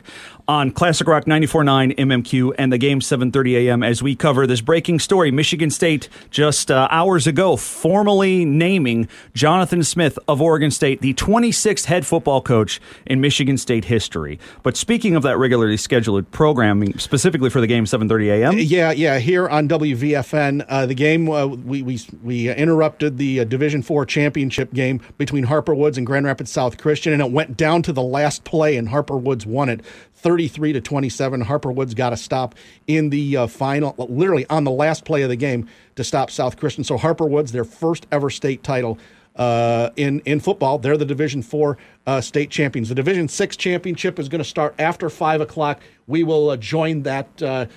[SPEAKER 1] on Classic Rock 94.9 MMQ and the game 7:30 a.m. as we cover this breaking story. Michigan State just uh, hours ago formally naming Jonathan Smith of Oregon State the 26th head football coach in Michigan State history. But speaking of that regularly scheduled programming, specifically for the game 7:30 a.m.
[SPEAKER 12] Yeah, yeah. Here on WVFN, uh, the game uh, we we we interrupted the uh, Division Four championship game between Harper Woods and Grand Rapids South Christian, and it went down to the last play, and Harper Woods won it. 33 to 27. Harper Woods got a stop in the uh, final, literally on the last play of the game to stop South Christian. So Harper Woods, their first ever state title uh, in in football. They're the Division Four uh, state champions. The Division Six championship is going to start after five o'clock. We will uh, join that.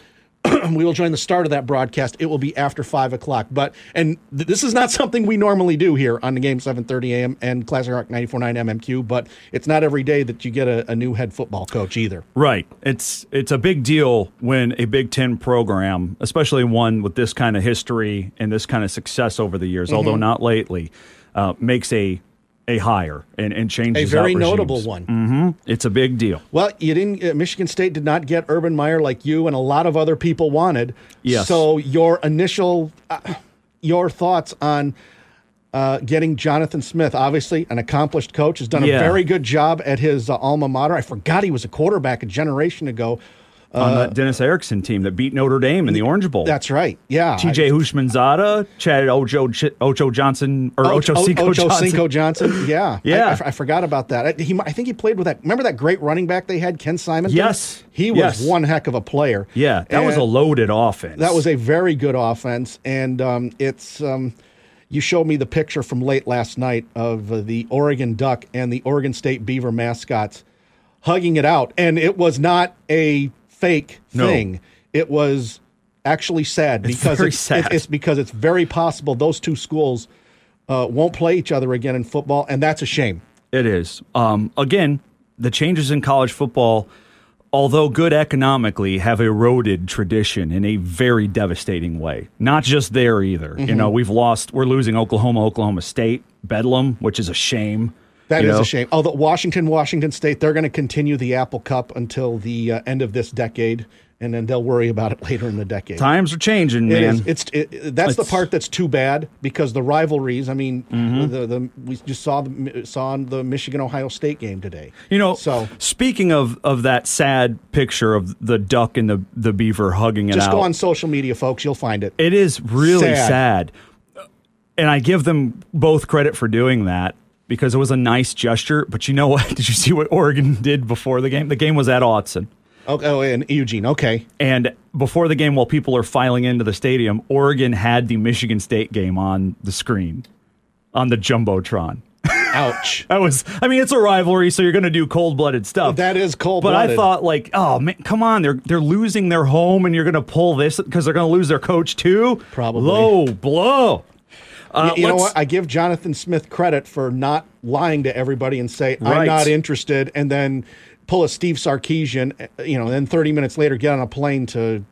[SPEAKER 12] We will join the start of that broadcast. It will be after five o'clock. But and th- this is not something we normally do here on the game seven thirty a.m. and Classic Rock 94.9 MMQ. But it's not every day that you get a, a new head football coach either.
[SPEAKER 1] Right. It's it's a big deal when a Big Ten program, especially one with this kind of history and this kind of success over the years,
[SPEAKER 12] Mhm.
[SPEAKER 1] although not lately, uh, makes a a hire and, and changes
[SPEAKER 12] A very notable one.
[SPEAKER 1] hmm It's a big deal.
[SPEAKER 12] Well, you didn't. Uh, Michigan State did not get Urban Meyer like you and a lot of other people wanted.
[SPEAKER 1] Yes.
[SPEAKER 12] So your initial, uh, your thoughts on uh, getting Jonathan Smith, obviously an accomplished coach, has done
[SPEAKER 1] Yeah.
[SPEAKER 12] a very good job at his uh, alma mater. I forgot he was a quarterback a generation ago.
[SPEAKER 1] On
[SPEAKER 12] Uh,
[SPEAKER 1] that Dennis Erickson team that beat Notre Dame in the Orange Bowl.
[SPEAKER 12] That's right. Yeah.
[SPEAKER 1] TJ Houshmandzadeh, Chad Ocho, Ch- Ocho Johnson, or Ocho, Cinco
[SPEAKER 12] Ocho
[SPEAKER 1] Johnson.
[SPEAKER 12] Cinco Johnson. Yeah.
[SPEAKER 1] Yeah.
[SPEAKER 12] I forgot about that. I, he, I think he played with that. Remember that great running back they had, Ken Simon?
[SPEAKER 1] Yes.
[SPEAKER 12] He was
[SPEAKER 1] Yes.
[SPEAKER 12] one heck of a player.
[SPEAKER 1] Yeah, that was a loaded offense.
[SPEAKER 12] That was a very good offense, and um, it's. Um, you showed me the picture from late last night of uh, the Oregon Duck and the Oregon State Beaver mascots hugging it out, and it was not a fake
[SPEAKER 1] No.
[SPEAKER 12] thing. It was actually sad
[SPEAKER 1] It's
[SPEAKER 12] because it's,
[SPEAKER 1] sad.
[SPEAKER 12] it's because it's very possible those two schools uh, won't play each other again in football, and that's a shame.
[SPEAKER 1] It is. Um, again, the changes in college football, although good economically, have eroded tradition in a very devastating way. Not just there either. You
[SPEAKER 12] Mhm.
[SPEAKER 1] know, we've lost. We're losing Oklahoma, Oklahoma State, Bedlam, which is a shame.
[SPEAKER 12] That is
[SPEAKER 1] know?
[SPEAKER 12] a shame. Although Washington, Washington State, they're going to continue the Apple Cup until the uh, end of this decade, and then they'll worry about it later in the decade.
[SPEAKER 1] Times are changing, man.
[SPEAKER 12] is. It's it, that's the part that's too bad because the rivalries. I mean,
[SPEAKER 1] Mhm.
[SPEAKER 12] the the we just saw the saw the Michigan Ohio State game today.
[SPEAKER 1] You know,
[SPEAKER 12] so
[SPEAKER 1] speaking of of that sad picture of the duck and the the beaver hugging it out.
[SPEAKER 12] just
[SPEAKER 1] out,
[SPEAKER 12] go on social media, folks. You'll find it.
[SPEAKER 1] It is really
[SPEAKER 12] Sad.
[SPEAKER 1] sad. And I give them both credit for doing that because it was a nice gesture. But you know what? Did you see what Oregon did before the game? The game was at Autzen.
[SPEAKER 12] Oh, oh and Eugene. Okay.
[SPEAKER 1] And before the game, while people are filing into the stadium, Oregon had the Michigan State game on the screen on the Jumbotron.
[SPEAKER 12] Ouch.
[SPEAKER 1] that was, I mean, it's a rivalry, so you're going to do cold blooded stuff.
[SPEAKER 12] That is cold
[SPEAKER 1] But I thought, like, oh man, come on, they're they're losing their home, and you're going to pull this because they're going to lose their coach too.
[SPEAKER 12] Probably.
[SPEAKER 1] low blow. Uh,
[SPEAKER 12] you, know what? I give Jonathan Smith credit for not lying to everybody and say I'm not interested, and then pull a Steve Sarkisian. uh, You know, and then 30 minutes later get on a plane to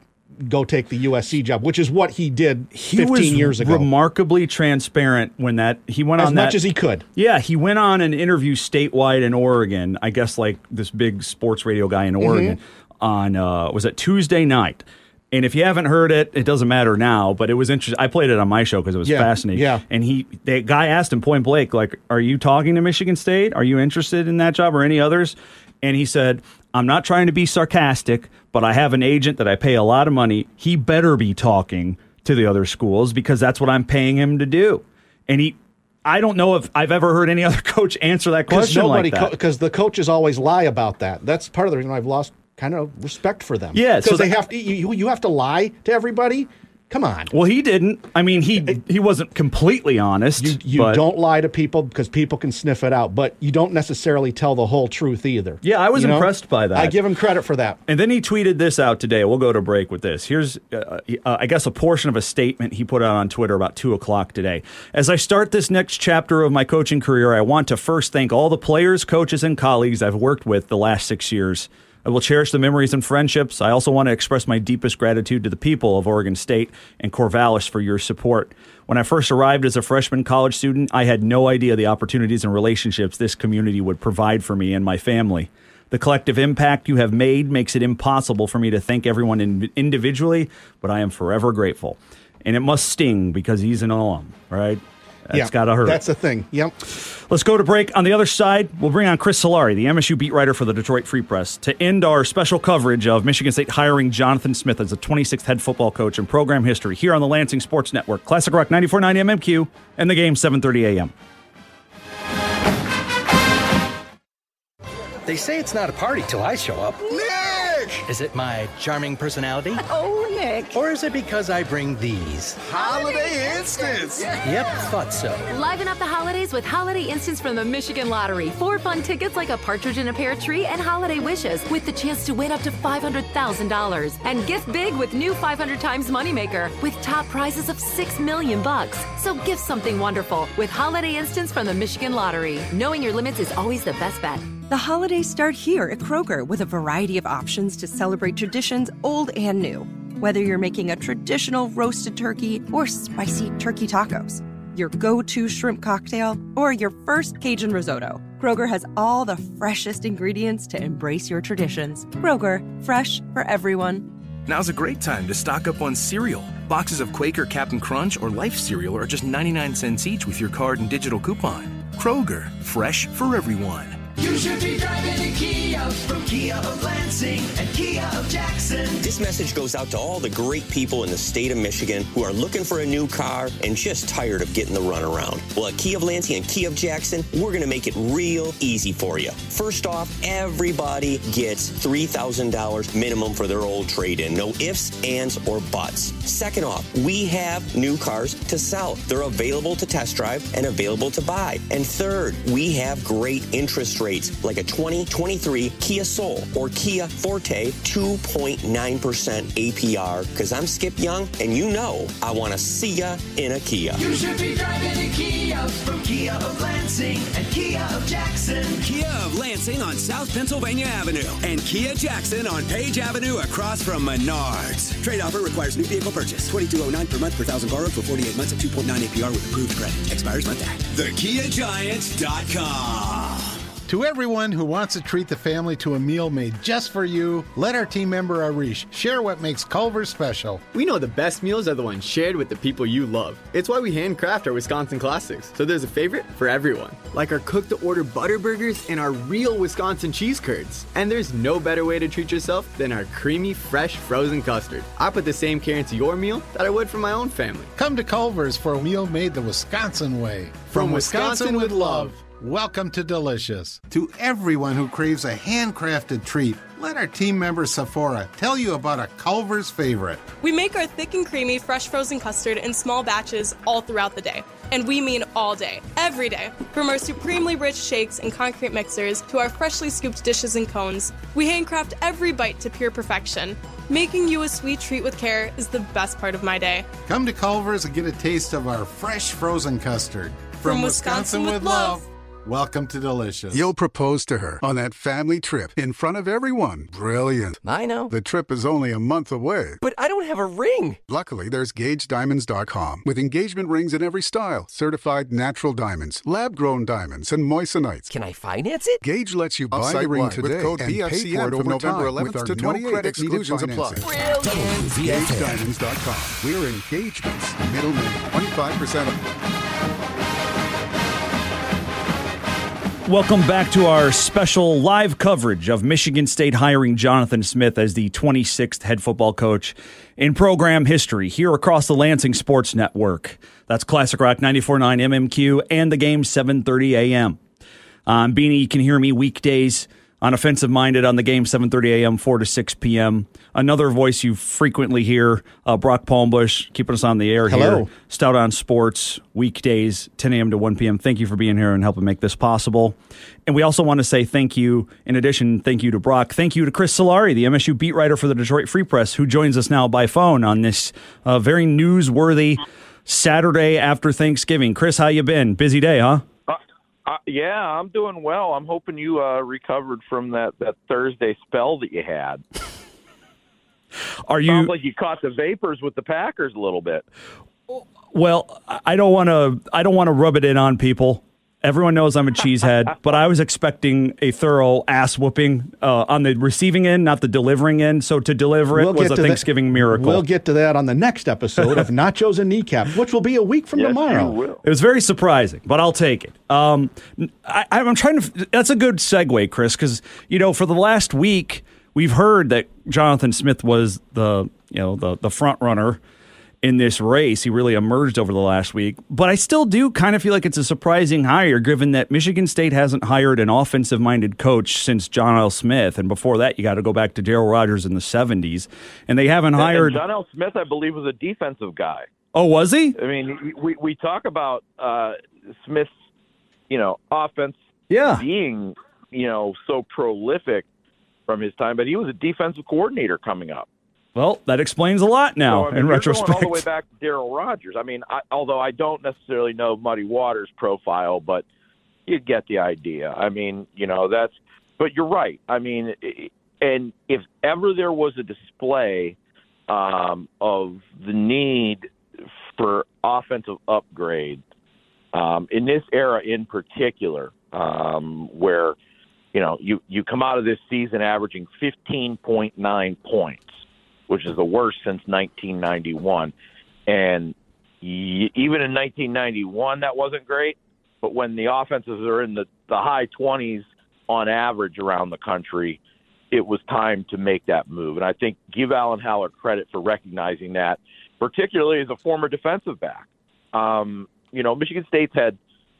[SPEAKER 12] go take the USC job, which is what he did 15
[SPEAKER 1] he was
[SPEAKER 12] years ago.
[SPEAKER 1] remarkably transparent when that he went
[SPEAKER 12] As
[SPEAKER 1] on as
[SPEAKER 12] much
[SPEAKER 1] that-
[SPEAKER 12] as he could.
[SPEAKER 1] Yeah, he went on an interview statewide in Oregon. I guess like this big sports radio guy in Oregon
[SPEAKER 12] Mm-hmm.
[SPEAKER 1] on uh, was it Tuesday night. And if you haven't heard it, it doesn't matter now. But it was interesting. I played it on my show because it was
[SPEAKER 12] Yeah,
[SPEAKER 1] fascinating.
[SPEAKER 12] yeah.
[SPEAKER 1] And he, the guy asked him point blank, like, "Are you talking to Michigan State? Are you interested in that job or any others?" And he said, "I'm not trying to be sarcastic, but I have an agent that I pay a lot of money. He better be talking to the other schools because that's what I'm paying him to do." And he, I don't know if I've ever heard any other coach answer that
[SPEAKER 12] Because
[SPEAKER 1] question
[SPEAKER 12] nobody,
[SPEAKER 1] like that.
[SPEAKER 12] because the coaches always lie about that. That's part of the reason I've lost kind of respect for them.
[SPEAKER 1] Yeah, so
[SPEAKER 12] because they
[SPEAKER 1] that-
[SPEAKER 12] have to. You, you have to lie to everybody. Come on.
[SPEAKER 1] well, he didn't. I mean, he he wasn't completely honest.
[SPEAKER 12] You, you
[SPEAKER 1] but-
[SPEAKER 12] don't lie to people because people can sniff it out, but you don't necessarily tell the whole truth either.
[SPEAKER 1] Yeah, I was
[SPEAKER 12] You know?
[SPEAKER 1] impressed by that.
[SPEAKER 12] I give him credit for that.
[SPEAKER 1] And then he tweeted this out today. We'll go to break with this. Here's, uh, uh, I guess, a portion of a statement he put out on Twitter about 2 o'clock today. As I start this next chapter of my coaching career, I want to first thank all the players, coaches, and colleagues I've worked with the last six years. I will cherish the memories and friendships. I also want to express my deepest gratitude to the people of Oregon State and Corvallis for your support. When I first arrived as a freshman college student, I had no idea the opportunities and relationships this community would provide for me and my family. The collective impact you have made makes it impossible for me to thank everyone in- individually, but I am forever grateful. And it must sting because he's an alum, right? That's
[SPEAKER 12] yeah,
[SPEAKER 1] got to hurt.
[SPEAKER 12] That's the thing. Yep.
[SPEAKER 1] Let's go to break. On the other side, we'll bring on Chris Solari, the MSU beat writer for the Detroit Free Press, to end our special coverage of Michigan State hiring Jonathan Smith as the 26th head football coach in program history here on the Lansing Sports Network. Classic Rock 94.9 MMQ and the game 7:30 a.m.
[SPEAKER 25] They say it's not a party till I show up.
[SPEAKER 26] Nick!
[SPEAKER 25] Is it my charming personality?
[SPEAKER 26] Oh, Nick.
[SPEAKER 25] Or is it because I bring these?
[SPEAKER 26] Holiday Instants!
[SPEAKER 25] Yep, thought so.
[SPEAKER 27] Liven up the holidays with Holiday Instants from the Michigan Lottery. Four fun tickets like a partridge in a pear tree and holiday wishes with the chance to win up to $500,000. And gift big with new 500 times moneymaker with top prizes of 6 million bucks. So gift something wonderful with Holiday Instants from the Michigan Lottery. Knowing your limits is always the best bet.
[SPEAKER 28] The holidays start here at Kroger with a variety of options to celebrate traditions old and new. Whether you're making a traditional roasted turkey or spicy turkey tacos, your go to shrimp cocktail, or your first Cajun risotto, Kroger has all the freshest ingredients to embrace your traditions. Kroger, fresh for everyone.
[SPEAKER 29] Now's a great time to stock up on cereal. Boxes of Quaker Cap'n Crunch or Life cereal are just 99 cents each with your card and digital coupon. Kroger, fresh for everyone.
[SPEAKER 17] You should be driving a Kia from Kia of Lansing and Kia of Jackson.
[SPEAKER 18] This message goes out to all the great people in the state of Michigan who are looking for a new car and just tired of getting the runaround. Well, at Kia of Lansing and Kia of Jackson, we're going to make it real easy for you. First off, everybody gets $3,000 minimum for their old trade-in. No ifs, ands, or buts. Second off, we have new cars to sell. They're available to test drive and available to buy. And third, we have great interest rates like a 2023 Kia Soul or Kia Forte 2.9% APR because I'm Skip Young and you know I want to see ya in a Kia.
[SPEAKER 17] You should be driving a Kia from Kia of Lansing and Kia of Jackson.
[SPEAKER 19] Kia of Lansing on South Pennsylvania Avenue and Kia Jackson on Page Avenue across from Menards. Trade offer requires new vehicle purchase. 2209 per month per thousand borrowed for 48 months at 2.9 APR with approved credit. Expires month act. TheKiaGiant.com.
[SPEAKER 20] To everyone who wants to treat the family to a meal made just for you, let our team member Arish share what makes Culver's special.
[SPEAKER 21] We know the best meals are the ones shared with the people you love. It's why we handcraft our Wisconsin classics, so there's a favorite for everyone. Like our cook to order butter burgers and our real Wisconsin cheese curds. And there's no better way to treat yourself than our creamy, fresh, frozen custard. I put the same care into your meal that I would for my own family.
[SPEAKER 20] Come to Culver's for a meal made the Wisconsin way.
[SPEAKER 21] From Wisconsin with love.
[SPEAKER 20] Welcome to Delicious. To everyone who craves a handcrafted treat, let our team member Sephora tell you about a Culver's favorite.
[SPEAKER 22] We make our thick and creamy fresh frozen custard in small batches all throughout the day. And we mean all day, every day. From our supremely rich shakes and concrete mixers to our freshly scooped dishes and cones, we handcraft every bite to pure perfection. Making you a sweet treat with care is the best part of my day.
[SPEAKER 20] Come to Culver's and get a taste of our fresh frozen custard.
[SPEAKER 22] From Wisconsin with love.
[SPEAKER 20] Welcome to Delicious.
[SPEAKER 23] You'll propose to her on that family trip in front of everyone. Brilliant.
[SPEAKER 24] I know.
[SPEAKER 23] The trip is only a month away.
[SPEAKER 24] But I don't have a ring.
[SPEAKER 23] Luckily, there's GageDiamonds.com with engagement rings in every style, certified natural diamonds, lab grown diamonds, and moissanites.
[SPEAKER 24] Can I finance it?
[SPEAKER 23] Gage lets you buy the ring today with code and pay for
[SPEAKER 30] BFCM
[SPEAKER 23] it from over November time 11th with to our no 28 exclusions apply.
[SPEAKER 24] Brilliant.
[SPEAKER 23] GageDiamonds.com. We're engagements. Middle name. 25% off.
[SPEAKER 1] Welcome back to our special live coverage of Michigan State hiring Jonathan Smith as the 26th head football coach in program history here across the Lansing Sports Network. That's Classic Rock 94.9 MMQ and the game 7:30 a.m. Um, Beanie, you can hear me weekdays on Offensive Minded on the game 7:30 a.m. 4 to 6 p.m. Another voice you frequently hear, uh, Brock Palmbush, keeping us on the air
[SPEAKER 12] Hello.
[SPEAKER 1] here. Stout on Sports weekdays 10 a.m. to 1 p.m. Thank you for being here and helping make this possible. And we also want to say thank you. In addition, thank you to Brock. Thank you to Chris Solari, the MSU beat writer for the Detroit Free Press, who joins us now by phone on this uh, very newsworthy Saturday after Thanksgiving. Chris, how you been? Busy day, huh?
[SPEAKER 31] Uh, yeah, I'm doing well. I'm hoping you uh, recovered from that, that Thursday spell that you had.
[SPEAKER 1] Are you?
[SPEAKER 31] Sounds like you caught the vapors with the Packers a little bit.
[SPEAKER 1] Well, I don't want to. I don't want to rub it in on people. Everyone knows I'm a cheesehead, but I was expecting a thorough ass whooping uh, on the receiving end, not the delivering end. So to deliver it
[SPEAKER 12] We'll
[SPEAKER 1] was a
[SPEAKER 12] to that-
[SPEAKER 1] Thanksgiving miracle.
[SPEAKER 12] We'll get to that on the next episode of Nachos and Kneecaps, which will be a week from tomorrow.
[SPEAKER 1] It was very surprising, but I'll take it. Um, I, I'm trying to. That's a good segue, Chris, because you know for the last week we've heard that Jonathan Smith was the you know the the front runner in this race. He really emerged over the last week, but I still do kind of feel like it's a surprising hire, given that Michigan State hasn't hired an offensive-minded coach since John L. Smith, and before that, you got to go back to Darryl Rogers in the '70s, and they haven't
[SPEAKER 31] And-
[SPEAKER 1] hired.
[SPEAKER 31] And John L. Smith, I believe, was a defensive guy.
[SPEAKER 1] oh, was he?
[SPEAKER 31] I mean, we we talk about uh, Smith's, you know, offense
[SPEAKER 1] Yeah.
[SPEAKER 31] being, you know, so prolific from his time, but he was a defensive coordinator coming up.
[SPEAKER 1] Well, that explains a lot now
[SPEAKER 31] So, I mean,
[SPEAKER 1] in retrospect.
[SPEAKER 31] All the way back to Darryl Rogers. I mean, I, although I don't necessarily know Muddy Waters' profile, but you get the idea. I mean, you know, that's. But you're right. I mean, and if ever there was a display um, of the need for offensive upgrade um, in this era, in particular, um, where you know you you come out of this season averaging 15.9 points which is the worst since 1991. And even in 1991, that wasn't great. But when the offenses are in the, the high 20s on average around the country, it was time to make that move. And I think give Alan Haller credit for recognizing that, particularly as a former defensive back. Um, you know, Michigan State's had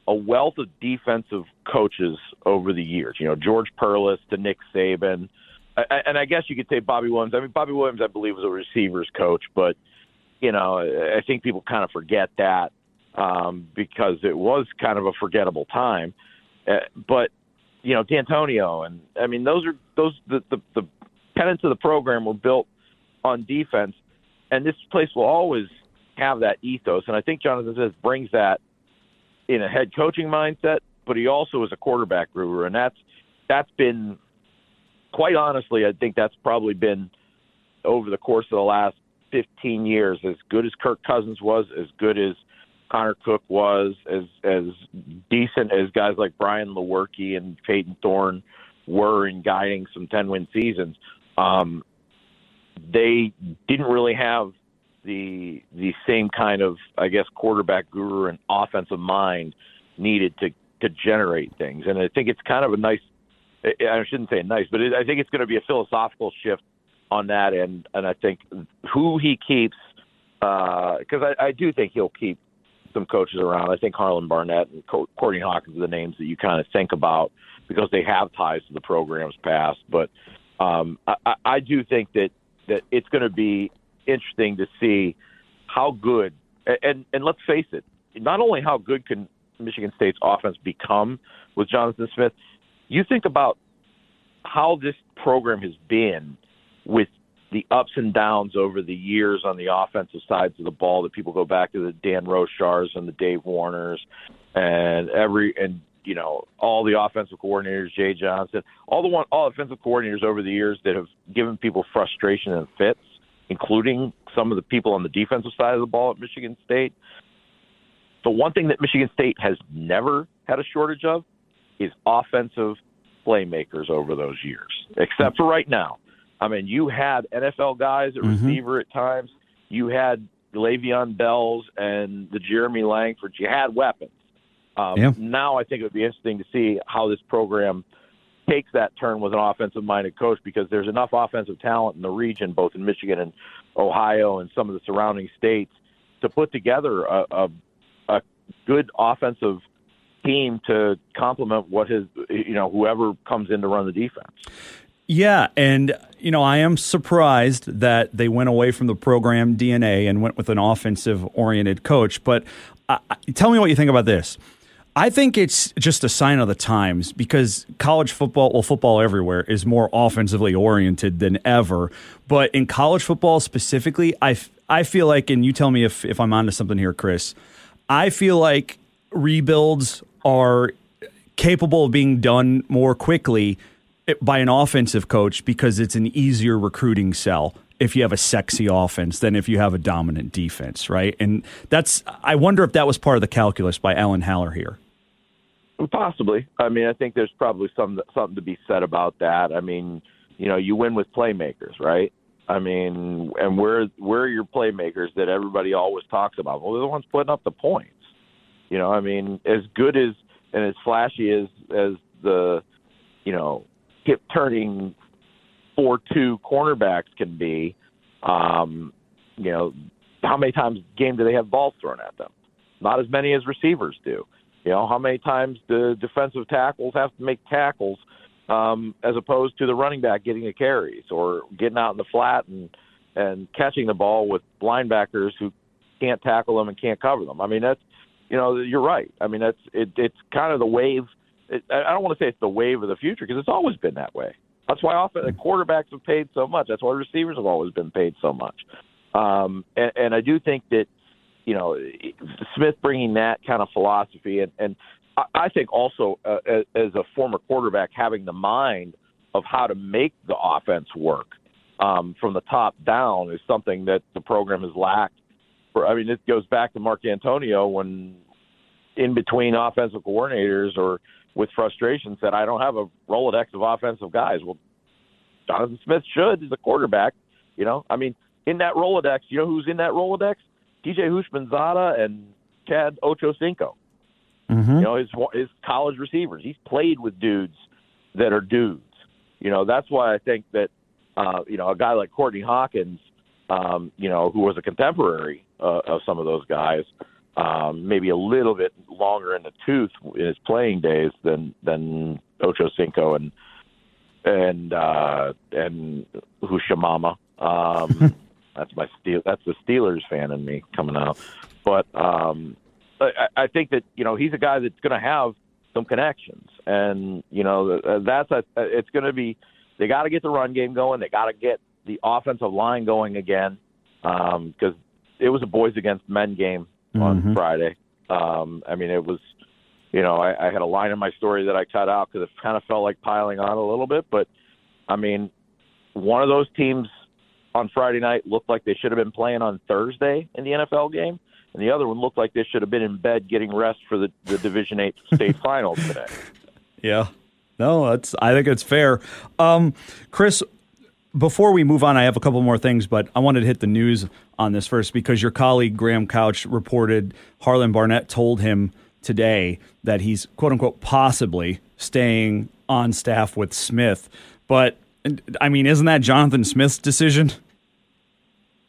[SPEAKER 31] a wealth of defensive coaches over the years. You know, George Perles to Nick Saban. And I guess you could say Bobby Williams. I mean, Bobby Williams, I believe, was a receivers coach, but you know, I think people kind of forget that um, because it was kind of a forgettable time. Uh, but you know, Dantonio, and I mean, those are those the, the the tenets of the program were built on defense, and this place will always have that ethos. And I think Jonathan says brings that in a head coaching mindset, but he also is a quarterback guru, and that's that's been quite honestly, I think that's probably been over the course of the last 15 years as good as Kirk Cousins was, as good as Connor Cook was, as as decent as guys like Brian Lewerke and Payton Thorne were in guiding some 10 win seasons. Um, they didn't really have the the same kind of I guess quarterback guru and offensive mind needed to to generate things, and I think it's kind of a nice. I shouldn't say nice, but it, I think it's going to be a philosophical shift on that end, and I think who he keeps because I, I do think he'll keep some coaches around. I think Harlon Barnett and Co- Courtney Hawkins are the names that you kind of think about because they have ties to the programs past. But um, I- I do think that that it's going to be interesting to see how good and and let's face it, not only how good can Michigan State's offense become with Jonathan Smith, you think about how this program has been with the ups and downs over the years on the offensive sides of the ball that people go back to the Dan Roushars and the Dave Warners and every and you know all the offensive coordinators Jay Johnson all the one all offensive coordinators over the years that have given people frustration and fits including some of the people on the defensive side of the ball at Michigan State. The one thing that Michigan State has never had a shortage of is offensive playmakers over those years, except for right now. I mean, you had NFL guys at
[SPEAKER 1] Mhm.
[SPEAKER 31] receiver at times. You had Le'Veon Bells and the Jeremy Langford. You had weapons. Um,
[SPEAKER 1] Yeah.
[SPEAKER 31] Now I think it would be interesting to see how this program takes that turn with an offensive-minded coach because there's enough offensive talent in the region, both in Michigan and Ohio and some of the surrounding states, to put together a, a, a good offensive team to complement what his you know whoever comes in to run the defense.
[SPEAKER 1] Yeah, and you know, I am surprised that they went away from the program DNA and went with an offensive oriented coach. But uh, tell me what you think about this. I think it's just a sign of the times because college football, well, football everywhere is more offensively oriented than ever. But in college football specifically, I, I feel like, and you tell me if, if I'm onto something here, Chris, I feel like rebuilds are capable of being done more quickly by an offensive coach because it's an easier recruiting sell if you have a sexy offense than if you have a dominant defense, right? And that's I wonder if that was part of the calculus by Alan Haller here.
[SPEAKER 31] Possibly. I mean, I think there's probably some something to be said about that. I mean, you know, you win with playmakers, right? I mean, and where where are your playmakers that everybody always talks about? Well, they're the ones putting up the points. You know, I mean, as good as and as flashy as as the you know hip turning four two cornerbacks can be, um, you know, how many times game do they have balls thrown at them? Not as many as receivers do. You know, how many times the defensive tackles have to make tackles um, as opposed to the running back getting the carries or getting out in the flat and and catching the ball with linebackers who can't tackle them and can't cover them. I mean, that's you know, you're right. I mean, that's it, it's kind of the wave. It, I don't want to say it's the wave of the future because it's always been that way. That's why often the quarterbacks have paid so much. That's why receivers have always been paid so much. Um, and, and I do think that you know Smith bringing that kind of philosophy, and, and I think also uh, as a former quarterback, having the mind of how to make the offense work um, from the top down is something that the program has lacked. For I mean, it goes back to Mark Dantonio when in between offensive coordinators or with frustration said, I don't have a Rolodex of offensive guys. Well, Jonathan Smith should as a quarterback. You know, I mean, in that Rolodex, you know who's in that Rolodex? TJ Houshmandzadeh and Chad Ochocinco.
[SPEAKER 1] Mm-hmm.
[SPEAKER 31] You know, his his college receivers. He's played with dudes that are dudes. You know, that's why I think that uh, you know a guy like Courtney Hawkins, um, you know, who was a contemporary uh, of some of those guys, um, maybe a little bit longer in the tooth in his playing days than than Ocho Cinco and and uh, and Hushamama. Um, that's my steel. That's the Steelers fan in me coming out. But um, I, I think that you know he's a guy that's going to have some connections, and you know that's a. It's going to be. They got to get the run game going. They got to get the offensive line going again because um, it was a boys against men game on
[SPEAKER 1] Mhm.
[SPEAKER 31] Friday. Um, I mean, it was, you know, I, I had a line in my story that I cut out because it kind of felt like piling on a little bit. But I mean, one of those teams on Friday night looked like they should have been playing on Thursday in the NFL game, and the other one looked like they should have been in bed getting rest for the, the Division Eight state finals today.
[SPEAKER 1] Yeah. No, that's I think it's fair. Um, Chris, before we move on, I have a couple more things, but I wanted to hit the news on this first because your colleague Graham Couch reported Harlon Barnett told him today that he's quote unquote possibly staying on staff with Smith. But I mean, isn't that Jonathan Smith's decision?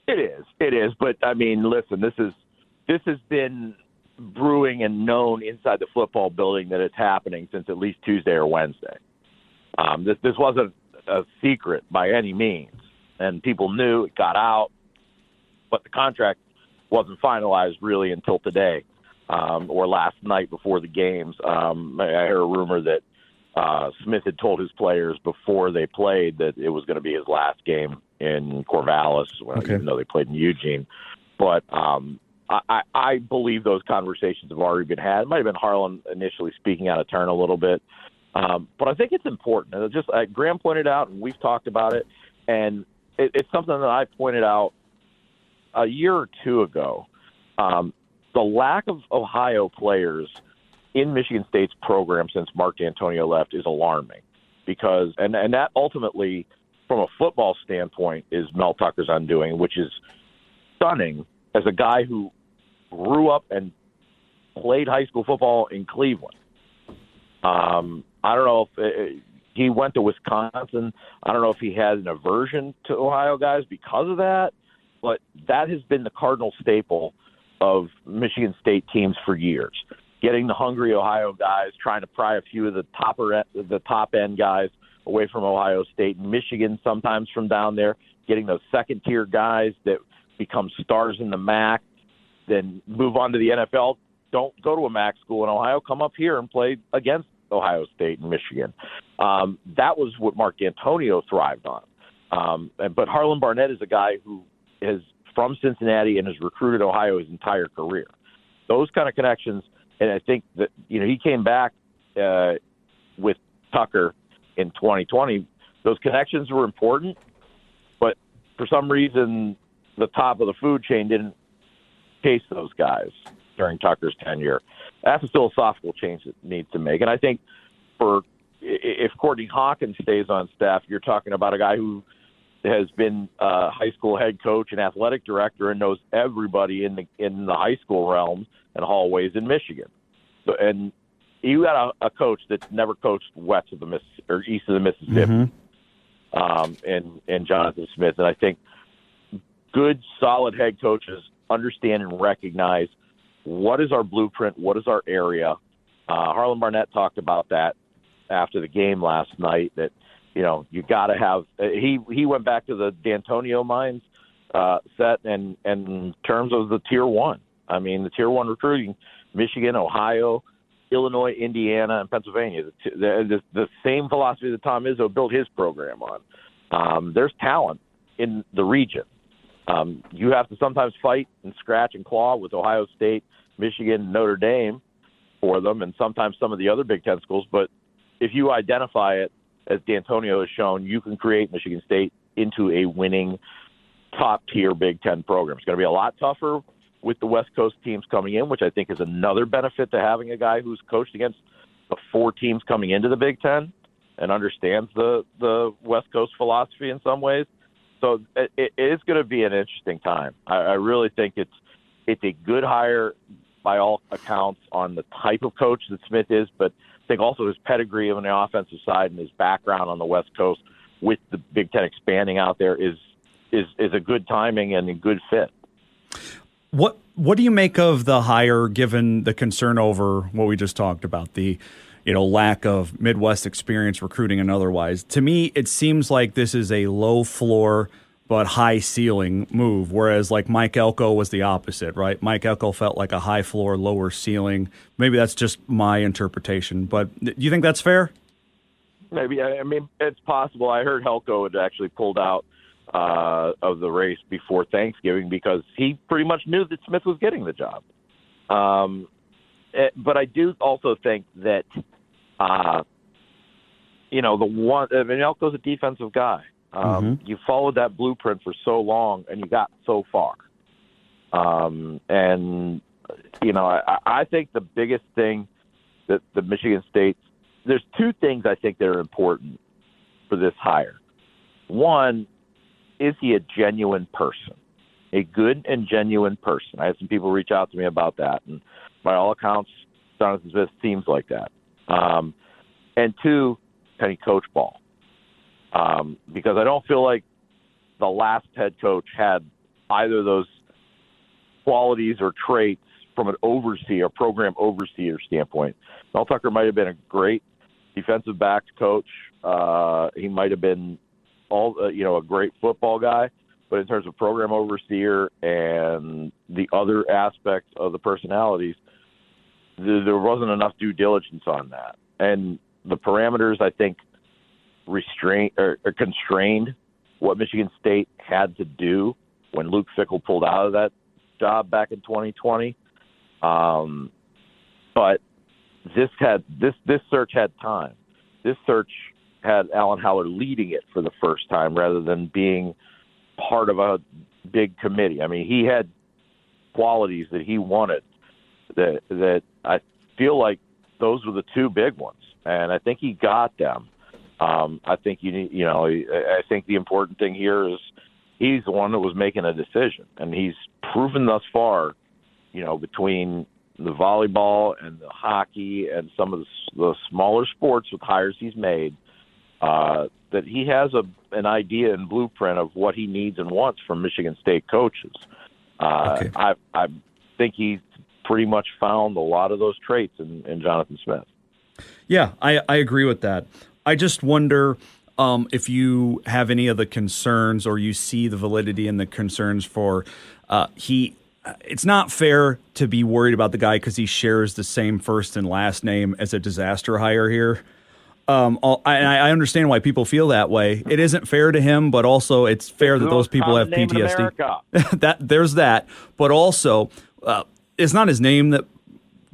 [SPEAKER 31] It is. It is. But I mean, listen, this is this has been brewing and known inside the football building that it's happening since at least Tuesday or Wednesday. Um, this this wasn't a secret by any means, and people knew it got out, but the contract wasn't finalized really until today um, or last night before the games. Um, I heard a rumor that uh, Smith had told his players before they played that it was going to be his last game in Corvallis, well,
[SPEAKER 1] Okay.
[SPEAKER 31] even though they played in Eugene. But um, I, I, I believe those conversations have already been had. It might have been Harlon initially speaking out of turn a little bit, um, but I think it's important. And just Graham pointed out, and we've talked about it, and it, it's something that I pointed out a year or two ago. Um, the lack of Ohio players in Michigan State's program since Mark Dantonio left is alarming because, and, and that ultimately, from a football standpoint, is Mel Tucker's undoing, which is stunning as a guy who grew up and played high school football in Cleveland. Um, I don't know if uh, he went to Wisconsin. I don't know if he had an aversion to Ohio guys because of that, but that has been the cardinal staple of Michigan State teams for years. Getting the hungry Ohio guys, trying to pry a few of the topper the top end guys away from Ohio State, and Michigan sometimes from down there, getting those second tier guys that become stars in the MAC, then move on to the NFL. Don't go to a MAC school in Ohio. Come up here and play against Ohio State and Michigan. Um, that was what Mark Dantonio thrived on. Um, but Harlon Barnett is a guy who is from Cincinnati and has recruited Ohio his entire career. Those kind of connections, and I think that you know he came back uh, with Tucker in 2020, those connections were important, but for some reason, the top of the food chain didn't chase those guys during Tucker's tenure. That's a philosophical change that needs to make, and I think for if Courtney Hawkins stays on staff, you're talking about a guy who has been a high school head coach and athletic director and knows everybody in the in the high school realms and hallways in Michigan. So, and you got a, a coach that's never coached west of the Miss or east of the Mississippi,
[SPEAKER 1] Mm-hmm.
[SPEAKER 31] um, and and Jonathan Smith. And I think good, solid head coaches understand and recognize what is our blueprint, what is our area. Uh, Harlon Barnett talked about that after the game last night. That you know you got to have. Uh, he he went back to the Dantonio Mines uh, set and and in terms of the tier one. I mean the tier one recruiting, Michigan, Ohio. Illinois, Indiana, and Pennsylvania. The, the, the same philosophy that Tom Izzo built his program on. Um, there's talent in the region. Um, you have to sometimes fight and scratch and claw with Ohio State, Michigan, Notre Dame for them, and sometimes some of the other Big Ten schools. But if you identify it, as Dantonio has shown, you can create Michigan State into a winning top tier Big Ten program. It's going to be a lot tougher with the West Coast teams coming in, which I think is another benefit to having a guy who's coached against the four teams coming into the Big Ten and understands the the West Coast philosophy in some ways. So it, it is going to be an interesting time. I, I really think it's it's a good hire by all accounts on the type of coach that Smith is, but I think also his pedigree on the offensive side and his background on the West Coast with the Big Ten expanding out there is is is a good timing and a good fit.
[SPEAKER 1] What what do you make of the hire given the concern over what we just talked about the you know lack of Midwest experience recruiting and otherwise? To me, it seems like this is a low floor but high ceiling move, whereas like Mike Elko was the opposite, right? Mike Elko felt like a high floor, lower ceiling. Maybe that's just my interpretation, but do you think that's fair?
[SPEAKER 31] Maybe I mean it's possible. I heard Elko had actually pulled out uh, of the race before Thanksgiving because he pretty much knew that Smith was getting the job. Um, it, but I do also think that, uh, you know, the one, I Elko's a defensive guy. Um, You followed that blueprint for so long and you got so far. Um, and, you know, I, I think the biggest thing that the Michigan State, there's two things I think that are important for this hire. One, is he a genuine person? A good and genuine person. I had some people reach out to me about that, and by all accounts, Jonathan Smith seems like that. Um, and two, can he coach ball? Um, because I don't feel like the last head coach had either of those qualities or traits from an overseer, program overseer standpoint. Mel Tucker might have been a great defensive backs coach. Uh, he might have been all uh, you know a great football guy, but in terms of program overseer and the other aspects of the personalities, th- there wasn't enough due diligence on that, and the parameters I think restrained or, or constrained what Michigan State had to do when Luke Fickell pulled out of that job back in 2020. Um, but this had this this search had time. This search had Alan Haller leading it for the first time rather than being part of a big committee. I mean, he had qualities that he wanted that that I feel like those were the two big ones, and I think he got them. Um, I think you need, you know, I think the important thing here is he's the one that was making a decision, and he's proven thus far, you know, between the volleyball and the hockey and some of the, the smaller sports with hires he's made, uh, that he has a an idea and blueprint of what he needs and wants from Michigan State coaches. Uh,
[SPEAKER 1] Okay.
[SPEAKER 31] I I think he's pretty much found a lot of those traits in, in Jonathan Smith.
[SPEAKER 1] Yeah, I, I agree with that. I just wonder um, if you have any of the concerns or you see the validity in the concerns for uh, he. It's not fair to be worried about the guy because he shares the same first and last name as a disaster hire here. Um, I, I understand why people feel that way. It isn't fair to him, but also it's fair that those people have
[SPEAKER 31] common name in
[SPEAKER 1] PTSD. That there's that, but also uh, it's not his name that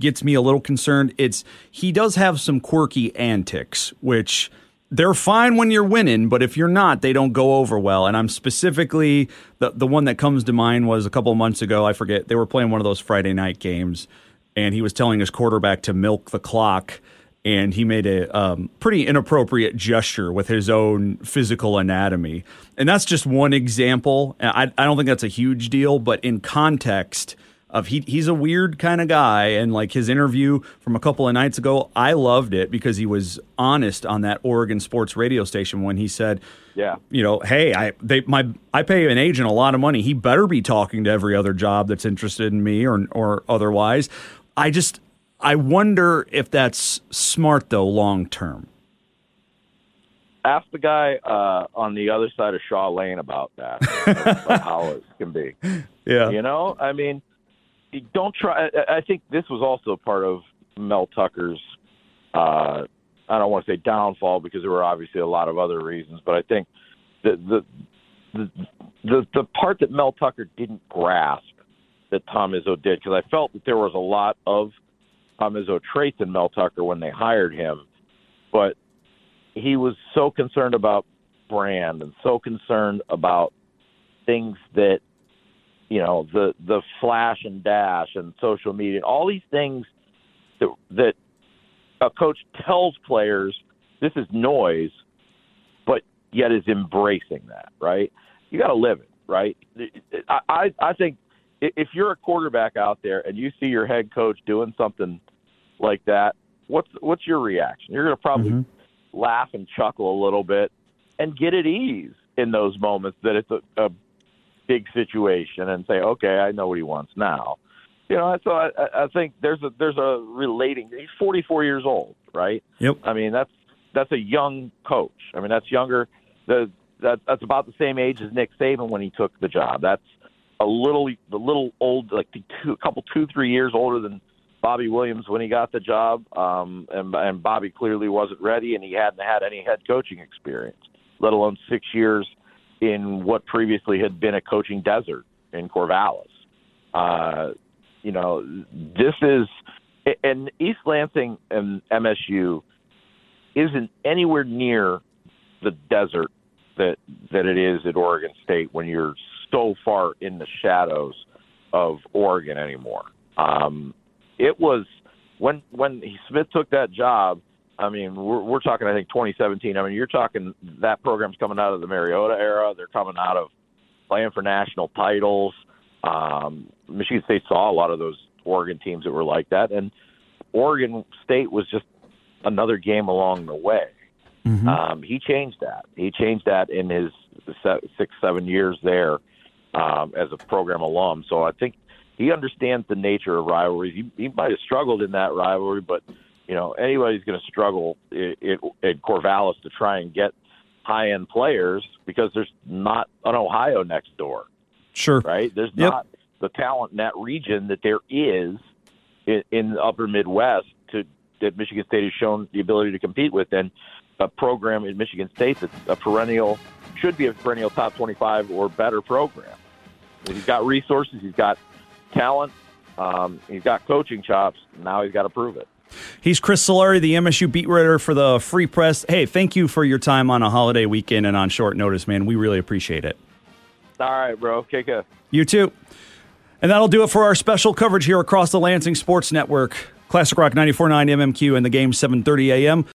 [SPEAKER 1] gets me a little concerned. It's he does have some quirky antics, which they're fine when you're winning, but if you're not, they don't go over well. And I'm specifically the the one that comes to mind was a couple of months ago. I forget they were playing one of those Friday night games, and he was telling his quarterback to milk the clock and he made a um, pretty inappropriate gesture with his own physical anatomy. And that's just one example. I, I don't think that's a huge deal, but in context of he, he's a weird kind of guy, and like his interview from a couple of nights ago, I loved it because he was honest on that Oregon sports radio station when he said,
[SPEAKER 31] "Yeah,
[SPEAKER 1] you know, hey, I they my I pay an agent a lot of money. He better be talking to every other job that's interested in me or or otherwise." I just I wonder if that's smart though long term.
[SPEAKER 31] Ask the guy uh, on the other side of Shaw Lane about that, how it can be.
[SPEAKER 1] Yeah,
[SPEAKER 31] you know, I mean, don't try. I think this was also part of Mel Tucker's. Uh, I don't want to say downfall because there were obviously a lot of other reasons, but I think the the the the, the part that Mel Tucker didn't grasp that Tom Izzo did because I felt that there was a lot of Tom Izzo traits in Mel Tucker when they hired him, but he was so concerned about brand and so concerned about things that you know the the flash and dash and social media all these things that that a coach tells players this is noise but yet is embracing that right you got to live it right i i think if you're a quarterback out there and you see your head coach doing something like that, what's what's your reaction? You're going to probably mm-hmm. laugh and chuckle a little bit and get at ease in those moments that it's a, a big situation and say, okay, I know what he wants now. You know, so I, I think there's a there's a relating. He's 44 years old, right?
[SPEAKER 1] Yep.
[SPEAKER 31] I mean, that's that's a young coach. I mean, that's younger. The that that's about the same age as Nick Saban when he took the job. That's a little the little old, like two, a couple two three years older than Bobby Williams when he got the job, um, and, and Bobby clearly wasn't ready, and he hadn't had any head coaching experience, let alone six years in what previously had been a coaching desert in Corvallis. Uh, you know, this is, and East Lansing and MSU isn't anywhere near the desert that that it is at Oregon State when you're so far in the shadows of Oregon anymore. Um, it was when when Smith took that job. I mean, we're, we're talking. I think 2017. I mean, you're talking that program's coming out of the Mariota era. They're coming out of playing for national titles. Um, Michigan State saw a lot of those Oregon teams that were like that, and Oregon State was just another game along the way.
[SPEAKER 1] Mm-hmm.
[SPEAKER 31] Um, he changed that. He changed that in his six, seven years there um, as a program alum. So I think he understands the nature of rivalries. He, he might have struggled in that rivalry, but you know anybody's going to struggle at, at Corvallis to try and get high end players because there's not an Ohio next door.
[SPEAKER 1] Sure,
[SPEAKER 31] right? There's
[SPEAKER 1] yep.
[SPEAKER 31] not the talent in that region that there is in, in the Upper Midwest to that Michigan State has shown the ability to compete with, and a program in Michigan State that's a perennial should be a perennial top 25 or better program. He's got resources. He's got talent. Um, he's got coaching chops. Now he's got to prove it.
[SPEAKER 1] He's Chris Solari, the MSU beat writer for the Free Press. Hey, thank you for your time on a holiday weekend and on short notice, man. We really appreciate it.
[SPEAKER 31] All right, bro. Kick it.
[SPEAKER 1] You too. And that'll do it for our special coverage here across the Lansing Sports Network. Classic Rock 94.9 MMQ and the game 7:30 a.m.